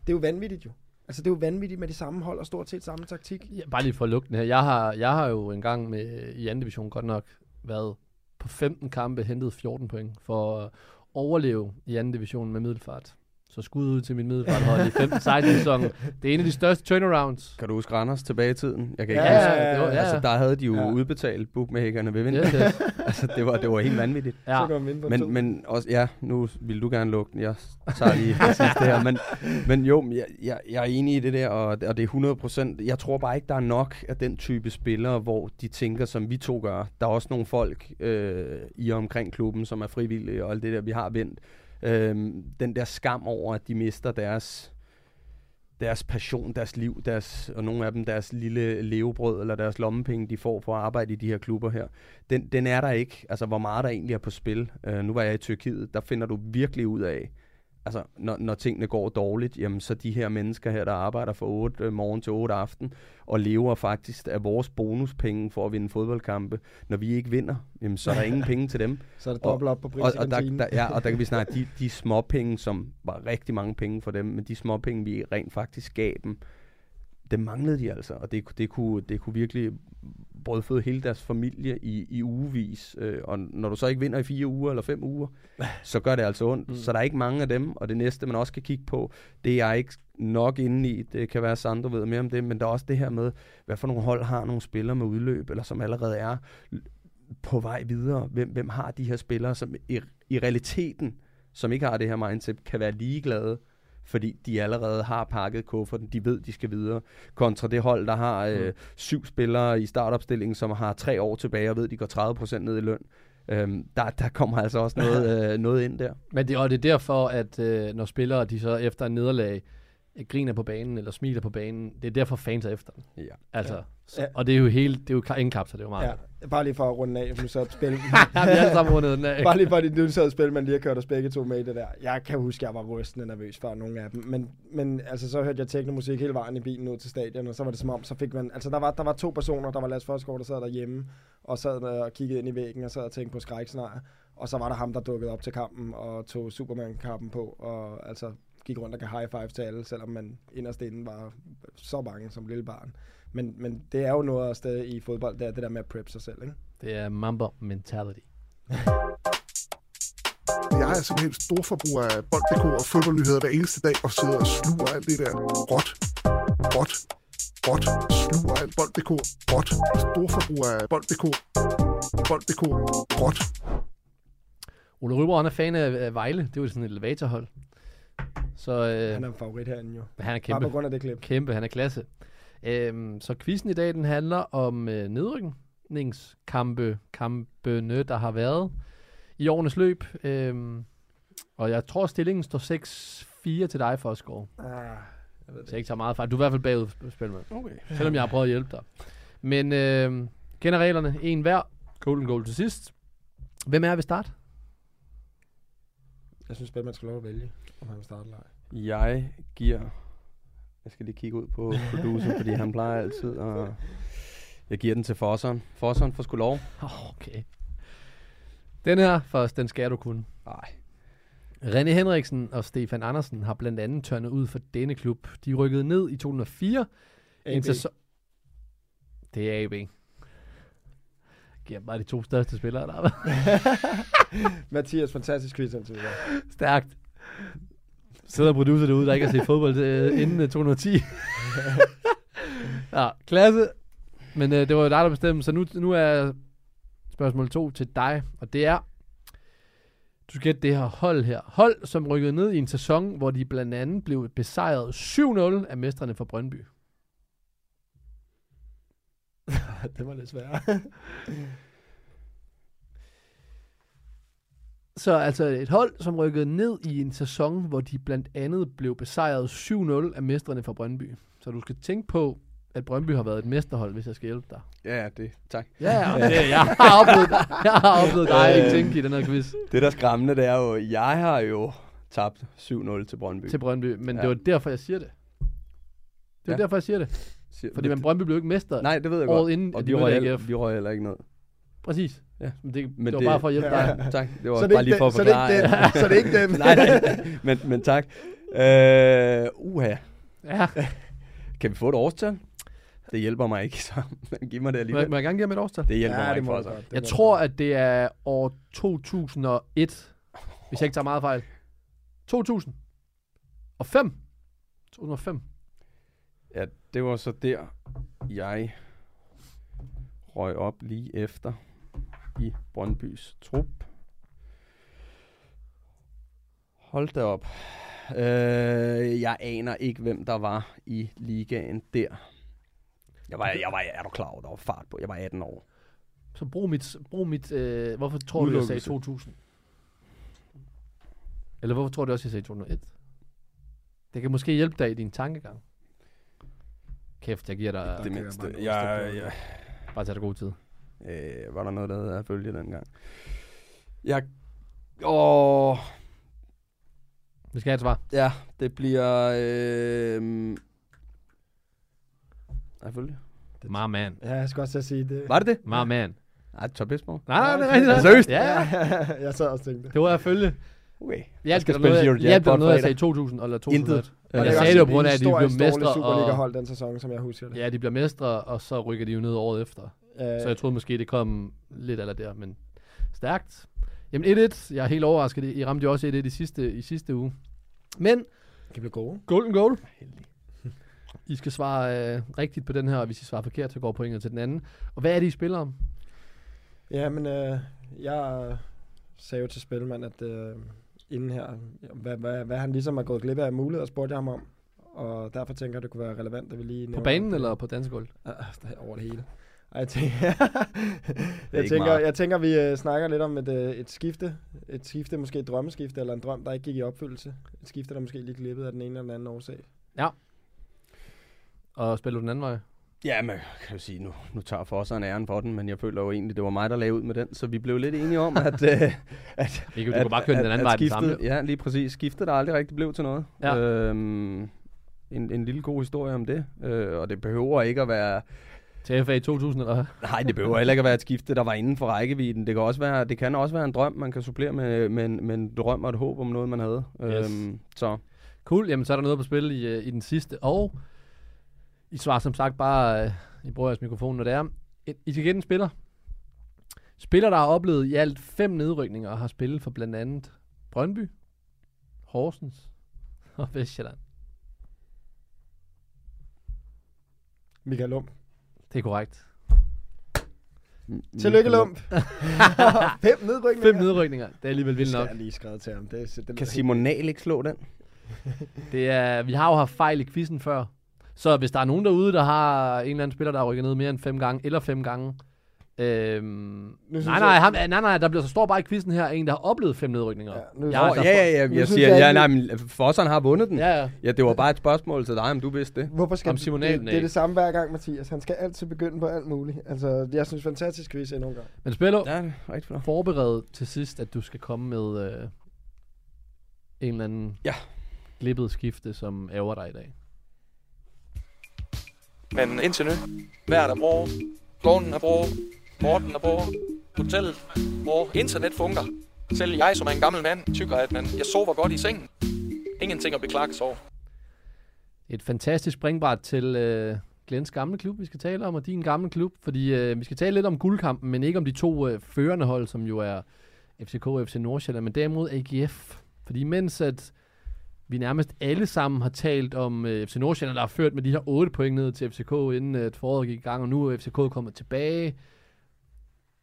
[SPEAKER 6] det er jo vanvittigt jo. Altså det er jo vanvittigt med de samme hold og stort set samme taktik.
[SPEAKER 5] Ja, bare lige for at lukke den her. Jeg har, jeg har jo engang med, i anden division godt nok været på 15 kampe hentet 14 point for at overleve i anden division med middelfart. Så skud ud til min middelfarthold i 15-16 sæsonen. Det er en af de største turnarounds.
[SPEAKER 2] Kan du huske Randers tilbage i tiden? Jeg kan ikke
[SPEAKER 6] Ja,
[SPEAKER 2] huske.
[SPEAKER 5] ja, det var- ja.
[SPEAKER 2] Altså, der havde de jo
[SPEAKER 6] Ja.
[SPEAKER 2] ja. udbetalt bookmakerne ved vind.
[SPEAKER 5] Yes, yes. (laughs)
[SPEAKER 2] altså, det var, det var helt vanvittigt.
[SPEAKER 6] Så
[SPEAKER 5] Ja.
[SPEAKER 6] man vinde på to.
[SPEAKER 2] Men, men også, ja, nu vil du gerne lukke den. Jeg tager lige (laughs) det sidste her. Men, men jo, jeg, jeg, jeg er enig i det der, og, og det er 100 procent. Jeg tror bare ikke, der er nok af den type spillere, hvor de tænker, som vi to gør. Der er også nogle folk øh, i og omkring klubben, som er frivillige, og alt det der, vi har vendt. Øh, den der skam over, at de mister deres deres passion, deres liv, deres, og nogle af dem deres lille levebrød, eller deres lommepenge, de får for at arbejde i de her klubber her, den, den er der ikke. Altså, hvor meget der egentlig er på spil. Uh, nu var jeg i Tyrkiet, der finder du virkelig ud af, altså, når, når tingene går dårligt, jamen, så de her mennesker her, der arbejder fra 8 øh, morgen til 8 aften, og lever faktisk af vores bonuspenge for at vinde fodboldkampe. Når vi ikke vinder, jamen, så er der (laughs) ingen penge til dem.
[SPEAKER 6] så er det dobbelt op på pris
[SPEAKER 2] Og, og, der, der, ja, og der kan vi snakke, (laughs) de, de små penge, som var rigtig mange penge for dem, men de små penge, vi rent faktisk gav dem, det manglede de altså, og det, det, kunne, det kunne virkelig brødføde hele deres familie i, i ugevis. Øh, og når du så ikke vinder i fire uger eller fem uger, (laughs) så gør det altså ondt. Mm. Så der er ikke mange af dem, og det næste, man også kan kigge på, det er jeg ikke nok inde i. Det kan være, at Sandro ved mere om det, men der er også det her med, hvad for nogle hold har nogle spillere med udløb, eller som allerede er på vej videre. Hvem, hvem har de her spillere, som i, i realiteten, som ikke har det her mindset, kan være ligeglade, fordi de allerede har pakket kufferten, de ved, de skal videre, kontra det hold, der har øh,
[SPEAKER 5] Mm.
[SPEAKER 2] syv spillere i startopstillingen, som har tre år tilbage og ved, de går 30% ned i løn. Øhm, der, der kommer altså også noget, (laughs) øh, noget ind der.
[SPEAKER 5] Men det, og det er derfor, at øh, når spillere de så efter en nederlag griner på banen eller smiler på banen, det er derfor fans er efter den.
[SPEAKER 2] Ja.
[SPEAKER 5] Altså,
[SPEAKER 6] Ja.
[SPEAKER 5] så, og det er jo hele, det er jo ka- ingen kapsler, det er jo meget.
[SPEAKER 6] Ja, bare lige for at runde af, for nu så spil. (laughs)
[SPEAKER 5] Ja, vi har alle sammen rundet den af. (laughs)
[SPEAKER 6] Bare lige for, at nu et spil, man lige har kørt os begge to med i det der. Jeg kan huske, jeg var rystende nervøs for nogle af dem. Men, men altså, så hørte jeg teknomusik hele vejen i bilen ud til stadion, og så var det som om, så fik man... Altså, der var, der var to personer, der var Lars Forsgaard, der sad derhjemme, og sad og kiggede ind i væggen, og sad og tænkte på skrækscenarier. Og så var der ham, der dukkede op til kampen, og tog Superman-kappen på, og altså gik rundt og gav high five til alle, selvom man inderst inde var så bange som lille barn. Men, men det er jo noget sted i fodbold, det er det der med at prep sig selv, ikke?
[SPEAKER 5] Det er Mamba mentality.
[SPEAKER 7] Jeg er simpelthen stor forbruger af bold.dk og fodboldnyheder hver eneste dag, og sidder og sluger alt det der råt, råt, råt, sluger alt bold.dk, råt, stor forbruger af bold.dk, bold.dk, råt.
[SPEAKER 5] Ole Ryber, han er fan af, af Vejle. Det er jo sådan et elevatorhold. Så øh,
[SPEAKER 6] Han er en favorit herinde jo.
[SPEAKER 5] han er
[SPEAKER 6] Bare
[SPEAKER 5] kæmpe.
[SPEAKER 6] på grund af det klip.
[SPEAKER 5] Kæmpe, han er klasse. Øhm, så quizzen i dag, den handler om øh, nedrykningskampe, kampene, der har været i årenes løb. Øhm, og jeg tror, stillingen står 6-4 til dig, Forsgaard.
[SPEAKER 6] Ah, jeg ved
[SPEAKER 5] Så jeg ikke tager meget fejl. Du er i hvert fald bagud, Spilman.
[SPEAKER 2] Okay.
[SPEAKER 5] Selvom jeg har prøvet at hjælpe dig. Men øh, kender reglerne. En hver. Golden goal til sidst. Hvem er ved start?
[SPEAKER 6] Jeg synes, at man skal lov at vælge, om han vil starte eller ej.
[SPEAKER 2] Jeg giver... Jeg skal lige kigge ud på producer, fordi han plejer altid at... Jeg giver den til Fosseren. Fosseren får sgu lov.
[SPEAKER 5] Okay. Den her først, den skal du kunne.
[SPEAKER 2] Nej.
[SPEAKER 5] René Henriksen og Stefan Andersen har blandt andet tørnet ud for denne klub. De rykkede ned i 2004. En
[SPEAKER 6] AB.
[SPEAKER 5] sæson... Det er AB. Giver bare de to største spillere, der har (laughs)
[SPEAKER 6] Mathias, fantastisk quiz indtil videre.
[SPEAKER 5] stærkt. Sidder producer derude, der ikke har set fodbold øh, inden øh, 210. (laughs) ja, klasse. Men øh, det var jo dig, der bestemte, så nu, nu er spørgsmål to til dig, og det er, du skal gætte det her hold her. Hold, som rykkede ned i en sæson, hvor de blandt andet blev besejret 7-0 af mestrene fra Brøndby. (laughs)
[SPEAKER 6] det var lidt sværere. (laughs)
[SPEAKER 5] Så altså et hold, som rykkede ned i en sæson, hvor de blandt andet blev besejret 7-0 af mestrene fra Brøndby. Så du skal tænke på, at Brøndby har været et mesterhold, hvis jeg skal hjælpe dig.
[SPEAKER 2] Ja, det. Tak.
[SPEAKER 5] Ja, (laughs) ja. Det, jeg har oplevet dig. Jeg har oplevet dig ikke tænke i den her quiz
[SPEAKER 2] Det, der er skræmmende, det er jo, jeg har jo tabt 7-0 til Brøndby.
[SPEAKER 5] til Brøndby, men
[SPEAKER 2] Ja.
[SPEAKER 5] det var derfor, jeg siger det. Det var
[SPEAKER 2] Ja.
[SPEAKER 5] derfor, jeg siger det.
[SPEAKER 2] Siger-
[SPEAKER 5] Fordi man Brøndby blev ikke mester
[SPEAKER 2] Nej, det ved jeg
[SPEAKER 5] året
[SPEAKER 2] godt.
[SPEAKER 5] inden,
[SPEAKER 2] Og de
[SPEAKER 5] de
[SPEAKER 2] røg,
[SPEAKER 5] mødte
[SPEAKER 2] heller,
[SPEAKER 5] AGF.
[SPEAKER 2] de røg heller ikke ned.
[SPEAKER 5] Præcis.
[SPEAKER 2] Ja.
[SPEAKER 5] Men det,
[SPEAKER 2] Men
[SPEAKER 5] det, var
[SPEAKER 2] det-
[SPEAKER 5] bare for at hjælpe (laughs)
[SPEAKER 6] Ja.
[SPEAKER 5] dig.
[SPEAKER 2] Tak, det var
[SPEAKER 6] Så det
[SPEAKER 2] bare lige for at
[SPEAKER 6] den- så det er
[SPEAKER 2] forklare.
[SPEAKER 6] ikke. Så det er ikke den.
[SPEAKER 2] nej, (laughs) nej, men, men tak. Øh, uha.
[SPEAKER 5] Ja.
[SPEAKER 2] Kan vi få et årstal? Det hjælper mig ikke, (laughs) så giv mig det
[SPEAKER 5] Må,
[SPEAKER 2] alligevel.
[SPEAKER 5] må jeg gerne give ham et årstal?
[SPEAKER 2] Det hjælper
[SPEAKER 6] Ja,
[SPEAKER 2] mig
[SPEAKER 6] det
[SPEAKER 2] ikke.
[SPEAKER 6] Det
[SPEAKER 5] Jeg tror, at det er år 2001, hvis jeg ikke tager meget fejl. 2000. Og 5. 2005.
[SPEAKER 2] Ja, det var så der, jeg røg op lige efter i Brøndbys trup. Hold da op. Øh, jeg aner ikke, hvem der var i ligaen der. Jeg var, jeg var, er du klar over, der var fart på. Jeg var 18 år.
[SPEAKER 5] Så brug mit, brug mit øh, hvorfor tror du, jeg sagde
[SPEAKER 2] Udelukkelse.
[SPEAKER 5] 2000? Eller hvorfor tror du også, jeg sagde 2001? Det kan måske hjælpe dig i din tankegang. Kæft, jeg giver dig...
[SPEAKER 6] Der
[SPEAKER 2] det mindste.
[SPEAKER 6] jeg bare
[SPEAKER 2] Jeg, jeg,
[SPEAKER 5] Bare tag dig god tid.
[SPEAKER 2] øh, var der noget, der hedder at følge dengang? Jeg... Åh...
[SPEAKER 5] Vi skal have et svar.
[SPEAKER 2] Ja, det bliver... Øh, selvfølgelig.
[SPEAKER 5] My man.
[SPEAKER 6] Ja, jeg skal også til at sige det.
[SPEAKER 2] Var det det?
[SPEAKER 5] My man.
[SPEAKER 2] Nej, Top Esbjerg.
[SPEAKER 5] Nej, nej, det er nok.
[SPEAKER 2] Seriøst?
[SPEAKER 5] Ja, (laughs)
[SPEAKER 6] jeg sad også og tænkte.
[SPEAKER 5] det var jeg følge.
[SPEAKER 2] Okay.
[SPEAKER 5] Jeg
[SPEAKER 2] skal
[SPEAKER 5] skal
[SPEAKER 2] spille
[SPEAKER 5] noget,
[SPEAKER 2] Eurojackpot
[SPEAKER 5] jeg noget, jeg sagde 2000 eller 2001.
[SPEAKER 2] Intet. Ja,
[SPEAKER 5] jeg
[SPEAKER 2] det er
[SPEAKER 5] sagde det jo på grund af, at de blev
[SPEAKER 6] mestre.
[SPEAKER 5] mestre,
[SPEAKER 6] Superliga
[SPEAKER 5] og,
[SPEAKER 6] hold den sæson, som jeg husker det.
[SPEAKER 5] ja, de bliver mestre, og så rykker de jo ned året efter.
[SPEAKER 6] Øh,
[SPEAKER 5] Så jeg troede måske, det kom lidt eller der, men stærkt. Jamen 1-1. Jeg er helt overrasket. I ramte jo også 1-1 i sidste, i sidste uge. Men
[SPEAKER 6] kan blive gode.
[SPEAKER 5] golden goal. I skal svare øh, rigtigt på den her, og hvis I svarer forkert, så går pointet til den anden. Og hvad er det, I spiller om?
[SPEAKER 6] Ja, men øh, jeg sagde jo til Spilman, at øh, inden her, hvad, hvad, hvad han ligesom har gået glip af muligheder, spurgte jeg ham om. Og derfor tænker jeg, det kunne være relevant, at vi lige...
[SPEAKER 5] På banen eller på dansegulv?
[SPEAKER 6] Uh, (laughs) over det hele. Ej, jeg tænker, (laughs) jeg, tænker, jeg tænker, vi øh, snakker lidt om et, øh, et skifte. Et skifte, måske et drømmeskifte, eller en drøm, der ikke gik i opfyldelse. Et skifte, der måske lige glippede af den ene eller den anden årsag.
[SPEAKER 5] Og spiller du den anden vej?
[SPEAKER 2] Ja, men kan jo sige, nu, nu tager Fosseren æren for den, men jeg føler jo egentlig, det var mig, der lavede ud med den, så vi blev lidt enige om, at, øh, (laughs) at,
[SPEAKER 5] kan, du kan bare køre den anden vej den
[SPEAKER 2] skiftet,
[SPEAKER 5] samme.
[SPEAKER 2] Ja, lige præcis. Skiftet, der aldrig rigtig blev til noget.
[SPEAKER 5] Ja.
[SPEAKER 2] Øhm, en, en lille god historie om det, øh, og det behøver ikke at være,
[SPEAKER 5] Til FA 2000 eller
[SPEAKER 2] nej, det behøver heller ikke at være et skifte, der var inden for rækkevidden. Det kan også være, det kan også være en drøm, man kan supplere med, med, en, med en drøm og et håb om noget, man havde.
[SPEAKER 5] Yes.
[SPEAKER 2] Øhm, så
[SPEAKER 5] Cool, jamen så er der noget på spil i, øh, i den sidste. Og I svarer som sagt bare, øh, I bruger jeres mikrofon, når det er. I skal gætte en spiller. Spiller, der har oplevet i alt fem nedrykninger og har spillet for blandt andet Brøndby, Horsens og Vestjylland.
[SPEAKER 6] Michael Lump.
[SPEAKER 5] Det er korrekt.
[SPEAKER 6] Tillykke, Lump. (laughs) Fem nedrykninger.
[SPEAKER 5] Fem nedrykninger. Det er alligevel
[SPEAKER 6] Det
[SPEAKER 5] vildt
[SPEAKER 6] skal
[SPEAKER 5] nok.
[SPEAKER 6] jeg lige skrevet til ham. Det, er- det, det
[SPEAKER 2] Kan Simon Nahl ikke slå den?
[SPEAKER 5] Det er, vi har jo haft fejl i quizzen før. Så hvis der er nogen derude, der har en eller anden spiller, der har rykket ned mere end fem gange, eller fem gange, øhm,
[SPEAKER 6] synes
[SPEAKER 5] nej,
[SPEAKER 6] jeg-
[SPEAKER 5] nej, ham, nej, nej, der, bliver, så står bare i quizzen her, en, der har oplevet fem nedrykninger.
[SPEAKER 6] Ja, nu-
[SPEAKER 5] Jeg-
[SPEAKER 2] ja, ja, ja. Jeg siger,
[SPEAKER 6] jeg
[SPEAKER 2] ja, nej, men Fosseren har vundet den.
[SPEAKER 5] Ja, ja.
[SPEAKER 2] Ja, det var bare et spørgsmål til dig, om du vidste det.
[SPEAKER 6] Hvorfor skal
[SPEAKER 5] Om
[SPEAKER 6] det,
[SPEAKER 5] Simon
[SPEAKER 6] det, det er det samme hver gang, Mathias. Han skal altid begynde på alt muligt. Altså, jeg synes fantastisk quiz endnu en gang.
[SPEAKER 5] Men Spillo,
[SPEAKER 2] Ja, er flot.
[SPEAKER 5] forbered til sidst, at du skal komme med øh, en eller anden
[SPEAKER 2] Ja.
[SPEAKER 5] glippet skifte, som ærger dig i dag.
[SPEAKER 8] Men indtil nu, vejret er bra, skoven er bra, Morten er bra, hotellet hvor internet fungerer. Selv jeg, som er en gammel mand, tykker, at man, jeg sover godt i sengen. Ingenting at beklage sig over.
[SPEAKER 5] Et fantastisk springbræt til øh, Glens gamle klub, vi skal tale om, og din gamle klub, fordi øh, vi skal tale lidt om guldkampen, men ikke om de to øh, førende hold, som jo er FCK og FC Nordsjælland, men derimod AGF. Fordi mens at vi nærmest alle sammen har talt om øh, FC Nordsjælland, der har ført med de her 8 point ned til FCK, inden øh, foråret gik i gang, og nu er FCK kommet tilbage,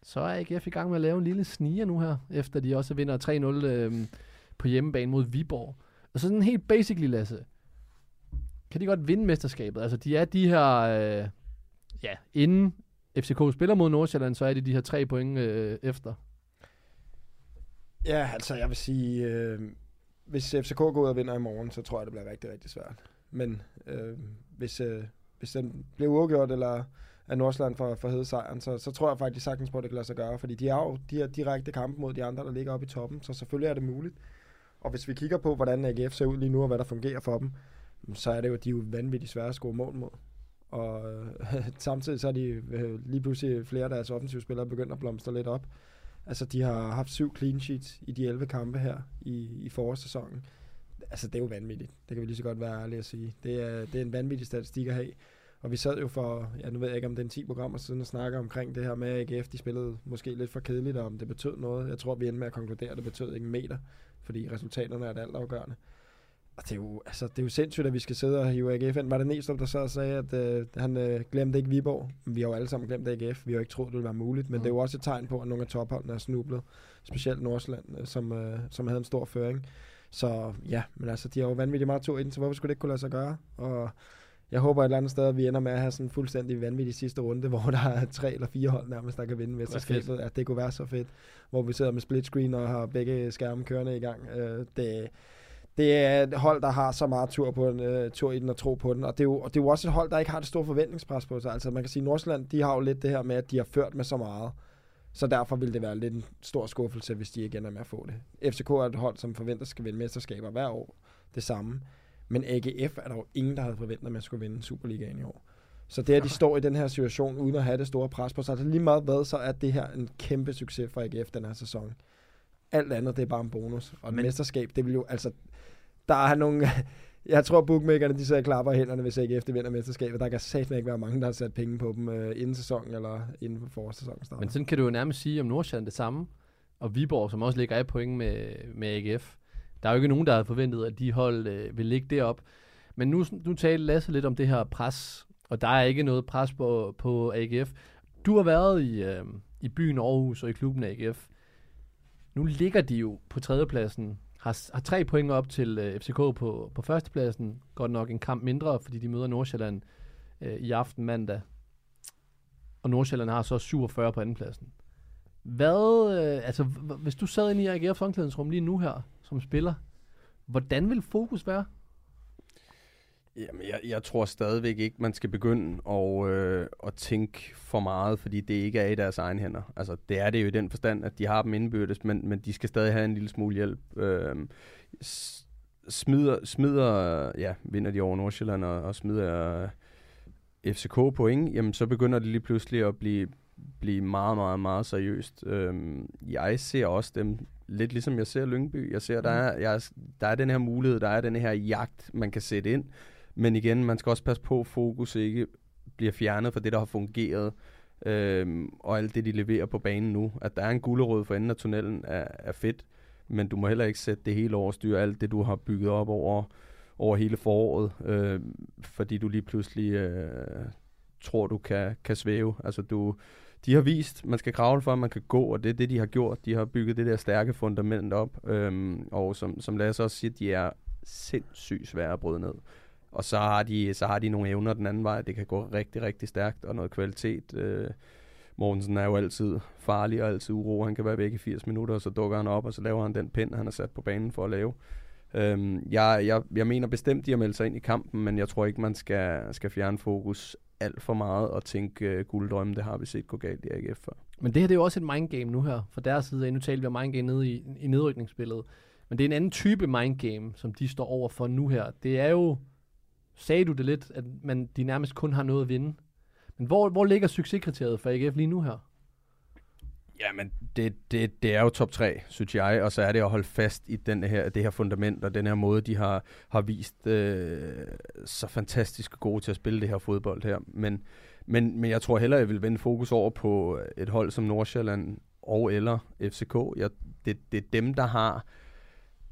[SPEAKER 5] så er AGF i gang med at lave en lille sniger nu her, efter de også vinder 3-0 øh, på hjemmebane mod Viborg. Og så sådan helt basically, Lasse, kan de godt vinde mesterskabet. Altså, de er de her, øh, ja, inden FCK spiller mod Nordsjælland, så er de de her tre point øh, efter.
[SPEAKER 6] Ja, altså jeg vil sige, øh, hvis øh, FCK går ud og vinder i morgen, så tror jeg, det bliver rigtig, rigtig svært. Men øh, hvis, øh, hvis den bliver uafgjort, eller at Nordsjælland får, får hed sejren, så, så tror jeg faktisk sagtens på, at det kan lade sig gøre. Fordi de har jo de her direkte kampe mod de andre, der ligger oppe i toppen, så selvfølgelig er det muligt. Og hvis vi kigger på, hvordan AGF ser ud lige nu, og hvad der fungerer for dem, så er det jo, de er jo vanvittigt svære at score mål mod. Og øh, (laughs) samtidig så er de øh, lige pludselig flere af deres offensivspillere begyndt at blomstre lidt op. Altså, de har haft syv clean sheets i de 11 kampe her i, i forårssæsonen. Altså, det er jo vanvittigt. Det kan vi lige så godt være ærlige at sige. Det er, det er en vanvittig statistik at have. Og vi sad jo for, ja, nu ved jeg ikke, om det er en 10 programmer siden og snakker omkring det her med, at AGF, de spillede måske lidt for kedeligt, og om det betød noget. Jeg tror, vi endte med at konkludere, at det betød ikke en meter, fordi resultaterne er det altafgørende. Og det er, jo, altså, det er jo sindssygt, at vi skal sidde og hive AGF ind. Var det Næstrup, der og sagde, at øh, han øh, glemte ikke Viborg? Vi har jo alle sammen glemt AGF. Vi har jo ikke troet, det ville være muligt. Men
[SPEAKER 5] mm.
[SPEAKER 6] det er jo også et tegn på, at nogle af topholdene er snublet. Specielt Nordsjælland, øh, som, øh, som havde en stor føring. Så ja, men altså, de har jo vanvittigt meget tur ind, så hvorfor skulle det ikke kunne lade sig gøre? Og jeg håber et eller andet sted, at vi ender med at have sådan en fuldstændig vanvittig sidste runde, (laughs) hvor der er tre eller fire hold nærmest, der kan vinde mesterskabet. At det kunne være så fedt, hvor vi sidder med split screen og har begge skærme kørende i gang. Øh, det, det er et hold, der har så meget tur, på en, uh, tur i den og tro på den. Og det, er jo, og det er jo også et hold, der ikke har det store forventningspres på sig. Altså man kan sige, at Nordsjælland, de har jo lidt det her med, at de har ført med så meget. Så derfor vil det være lidt en stor skuffelse, hvis de ikke ender med at få det. FCK er et hold, som forventer skal vinde mesterskaber hver år. Det samme. Men AGF er der jo ingen, der havde forventet, at man skulle vinde Superligaen i år. Så det, at de står i den her situation, uden at have det store pres på sig, altså lige meget hvad, så er det her en kæmpe succes for AGF den her sæson. Alt andet, det er bare en bonus. Og et
[SPEAKER 9] Men-
[SPEAKER 6] mesterskab, det vil jo, altså, der er nogle, (laughs) Jeg tror, bookmakerne de sidder og klapper hænderne, hvis ikke efter vinder mesterskabet. Der kan satme ikke være mange, der har sat penge på dem øh, inden sæsonen eller inden for forårssæsonen starter.
[SPEAKER 5] Men sådan kan du jo nærmest sige om Nordsjælland det samme. Og Viborg, som også ligger af point med, med AGF. Der er jo ikke nogen, der havde forventet, at de hold øh, vil ligge derop. Men nu, nu talte Lasse lidt om det her pres, og der er ikke noget pres på, på AGF. Du har været i, øh, i byen Aarhus og i klubben AGF. Nu ligger de jo på tredjepladsen, har, har tre point op til øh, FCK på, på førstepladsen. Godt nok en kamp mindre, fordi de møder Nordsjælland øh, i aften mandag. Og Nordsjælland har så 47 på andenpladsen. Hvad, øh, altså, h- hvis du sad inde i AGF's omklædningsrum lige nu her, som spiller, hvordan vil fokus være?
[SPEAKER 2] Jamen, jeg, jeg tror stadigvæk ikke, man skal begynde at, øh, at tænke for meget, fordi det ikke er i deres egen hænder. Altså, det er det jo i den forstand, at de har dem indbyrdes, men, men de skal stadig have en lille smule hjælp. Øh, smider, smider, ja, vinder de over Nordsjælland og, og smider øh, FCK point, jamen så begynder det lige pludselig at blive, blive meget, meget, meget seriøst. Øhm, jeg ser også dem lidt ligesom jeg ser Lyngby. Jeg ser, der er, jeg, der er den her mulighed, der er den her jagt, man kan sætte ind. Men igen, man skal også passe på, at fokus ikke bliver fjernet fra det, der har fungeret. Øhm, og alt det, de leverer på banen nu. At der er en gulerod for enden af tunnelen er, er fedt. Men du må heller ikke sætte det hele over styr, alt det, du har bygget op over, over hele foråret. Øh, fordi du lige pludselig øh, tror, du kan, kan svæve. Altså du, de har vist, man skal kravle for, at man kan gå, og det er det, de har gjort. De har bygget det der stærke fundament op. Øhm, og som, som Lasse også siger, de er sindssygt svære at bryde ned. Og så har, de, så har de nogle evner den anden vej. Det kan gå rigtig, rigtig stærkt, og noget kvalitet. Øh, Mortensen er jo altid farlig og altid uro. Han kan være væk i 80 minutter, og så dukker han op, og så laver han den pind, han har sat på banen for at lave. Øhm, jeg, jeg, jeg mener bestemt, de har meldt sig ind i kampen, men jeg tror ikke, man skal, skal fjerne fokus alt for meget og tænke øh, gulddrømme. Det har vi set gå galt i AGF før.
[SPEAKER 5] Men det her det er jo også et mindgame nu her, fra deres side. Nu taler vi om mindgame nede i, i nedrykningsbilledet. Men det er en anden type mindgame, som de står over for nu her. Det er jo, sagde du det lidt, at man, de nærmest kun har noget at vinde. Men hvor, hvor ligger succeskriteriet for AGF lige nu her?
[SPEAKER 2] Jamen, det, det, det er jo top 3, synes jeg, og så er det at holde fast i den her, det her fundament og den her måde, de har, har vist øh, så fantastisk gode til at spille det her fodbold her. Men, men, men jeg tror hellere, jeg vil vende fokus over på et hold som Nordsjælland og eller FCK. Jeg, det, det er dem, der har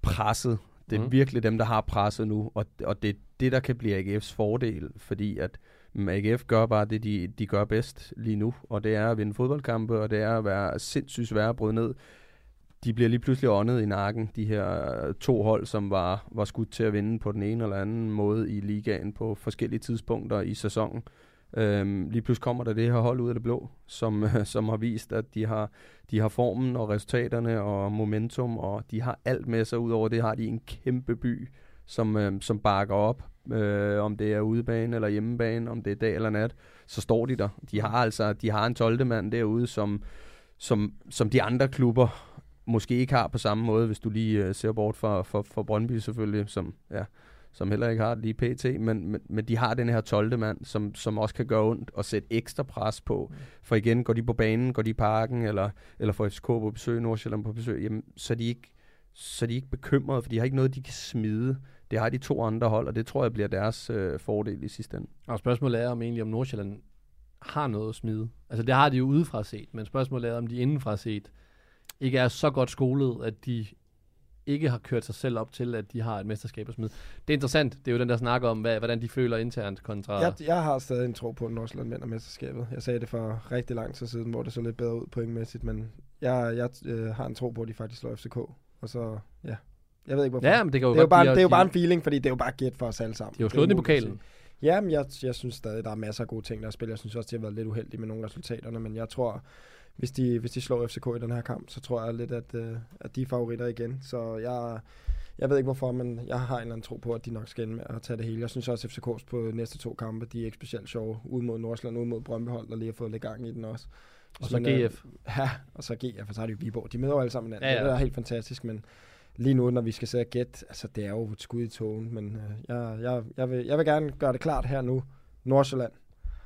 [SPEAKER 2] presset. Det er mm. virkelig dem, der har presset nu, og, og det er det, der kan blive AGF's fordel, fordi at mm, AGF gør bare det, de, de gør bedst lige nu, og det er at vinde fodboldkampe, og det er at være sindssygt svære at bryde ned. De bliver lige pludselig åndet i nakken, de her to hold, som var, var skudt til at vinde på den ene eller anden måde i ligaen på forskellige tidspunkter i sæsonen. Øhm, lige pludselig kommer der det her hold ud af det blå, som, (laughs) som har vist, at de har, de har formen og resultaterne og momentum, og de har alt med sig. Udover det har de en kæmpe by, som, øh, som bakker op, øh, om det er udebane eller hjemmebane, om det er dag eller nat, så står de der. De har altså de har en 12. mand derude, som, som, som de andre klubber måske ikke har på samme måde, hvis du lige øh, ser bort fra, fra, fra Brøndby selvfølgelig, som, ja, som heller ikke har det lige pt, men, men, men de har den her 12. mand, som, som også kan gøre ondt og sætte ekstra pres på. For igen, går de på banen, går de i parken, eller, eller får FCK på besøg, Nordsjælland på besøg, jamen, så de ikke så de ikke bekymrede, for de har ikke noget, de kan smide. Det har de to andre hold, og det tror jeg bliver deres øh, fordel i sidste ende.
[SPEAKER 5] Og spørgsmålet er om egentlig, om Nordsjælland har noget at smide. Altså det har de jo udefra set, men spørgsmålet er, om de indenfra set ikke er så godt skolet, at de ikke har kørt sig selv op til, at de har et mesterskab at smide. Det er interessant. Det er jo den, der snakker om, hvad, hvordan de føler internt kontra...
[SPEAKER 6] Jeg, jeg har stadig en tro på, at Nordsjælland vinder mesterskabet. Jeg sagde det for rigtig lang tid siden, hvor det så lidt bedre ud pointmæssigt, men jeg, jeg øh, har en tro på, at de faktisk slår FCK. Og så, ja. Jeg ved ikke, hvorfor.
[SPEAKER 5] Ja, men det kan jo
[SPEAKER 6] det er jo bare,
[SPEAKER 5] blive,
[SPEAKER 6] det er jo bare
[SPEAKER 5] de-
[SPEAKER 6] en feeling, fordi det er jo bare gæt for os alle sammen.
[SPEAKER 5] De har jo
[SPEAKER 6] Det er
[SPEAKER 5] slået den i pokalen.
[SPEAKER 6] Ja, men jeg, jeg synes stadig, der er masser af gode ting, der er spillet. Jeg synes også, de har været lidt uheldige med nogle af resultaterne, men jeg tror, hvis de, hvis de slår FCK i den her kamp, så tror jeg lidt, at, øh, at de er favoritter igen. Så jeg, jeg ved ikke hvorfor, men jeg har en eller anden tro på, at de nok skal ende med at tage det hele. Jeg synes også, at FCK's på næste to kampe, de er ikke specielt sjove. Ude mod Nordsjælland, ude mod Brøndbyhold, der lige har fået lidt gang i den også.
[SPEAKER 5] Og så
[SPEAKER 6] øh,
[SPEAKER 5] GF.
[SPEAKER 6] Ja, og så GF, og så har de jo Viborg. De møder jo alle sammen hinanden.
[SPEAKER 5] Ja.
[SPEAKER 6] ja. Det er helt fantastisk, men lige nu, når vi skal sidde og gætte, altså det er jo et skud i togen, men øh, jeg, jeg, jeg, vil, jeg vil gerne gøre det klart her nu. Nordsjælland.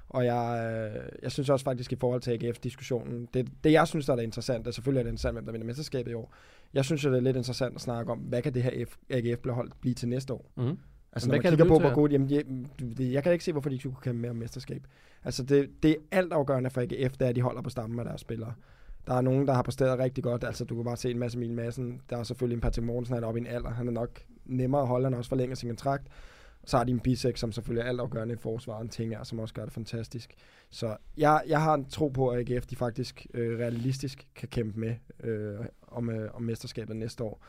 [SPEAKER 6] Og jeg, øh, jeg synes også faktisk i forhold til AGF-diskussionen, det, det jeg synes, der er interessant, og selvfølgelig er det interessant, hvem der vinder mesterskabet i år. Jeg synes jo, det er lidt interessant at snakke om, hvad kan det her AGF-hold blive til næste år?
[SPEAKER 5] Mhm.
[SPEAKER 6] Altså,
[SPEAKER 5] Men
[SPEAKER 6] når
[SPEAKER 5] hvad
[SPEAKER 6] man kigger på, hvor gode... Jamen, det- jeg kan ikke se, hvorfor de ikke skulle kæmpe mere om mesterskab. Altså, det, det er altafgørende for AGF, det er, at de holder på stammen af deres spillere. Der er nogen, der har præsteret rigtig godt. Altså, du kan bare se en masse Emil Madsen. Der er selvfølgelig en Patrick Mortensen, han er oppe i en alder. Han er nok nemmere at holde, han også forlænger sin kontrakt. Så har de en bisek, som selvfølgelig er altafgørende i forsvaret, en ting er, som også gør det fantastisk. Så jeg, jeg har en tro på, at AGF de faktisk øh, realistisk kan kæmpe med øh, om, øh, om mesterskabet næste år.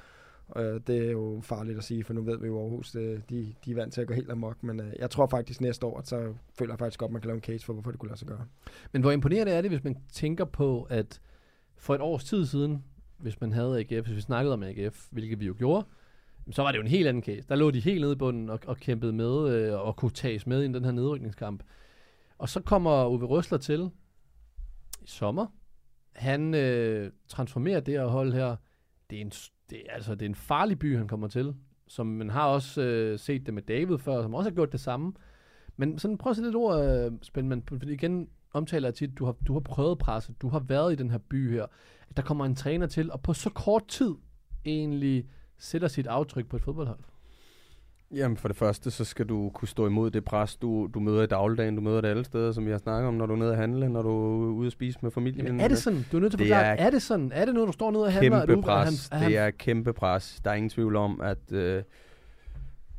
[SPEAKER 6] Øh, det er jo farligt at sige, for nu ved vi jo Aarhus, det, de, de er vant til at gå helt amok, men øh, jeg tror faktisk næste år, at så føler jeg faktisk godt, at man kan lave en case for, hvorfor det kunne lade sig gøre.
[SPEAKER 5] Men hvor imponerende er det, hvis man tænker på, at for et års tid siden, hvis man havde AGF, hvis vi snakkede om AGF, hvilket vi jo gjorde, så var det jo en helt anden case. Der lå de helt nede i bunden og, og kæmpede med øh, og kunne tages med i den her nedrykningskamp. Og så kommer Uwe Røsler til i sommer. Han øh, transformerer det her hold her. Det er, en, det, er, altså, det er en farlig by, han kommer til. Som man har også øh, set det med David før, som også har gjort det samme. Men sådan, prøv at sætte lidt ord, øh, Spændman, fordi igen omtaler jeg tit, du har, du har prøvet presset, du har været i den her by her. At der kommer en træner til, og på så kort tid egentlig sætter sit aftryk på et fodboldhold.
[SPEAKER 2] Jamen for det første, så skal du kunne stå imod det pres, du, du møder i dagligdagen. Du møder det alle steder, som vi har snakket om, når du er nede at handle, når du er ude at spise med familien.
[SPEAKER 5] Jamen, er det sådan? Du er nødt til at forklare,
[SPEAKER 2] er
[SPEAKER 5] er, er det sådan? Er det noget, du står nede og handler? Er
[SPEAKER 2] Kæmpe
[SPEAKER 5] du, er han, er han,
[SPEAKER 2] det er kæmpe pres. Der er ingen tvivl om, at øh,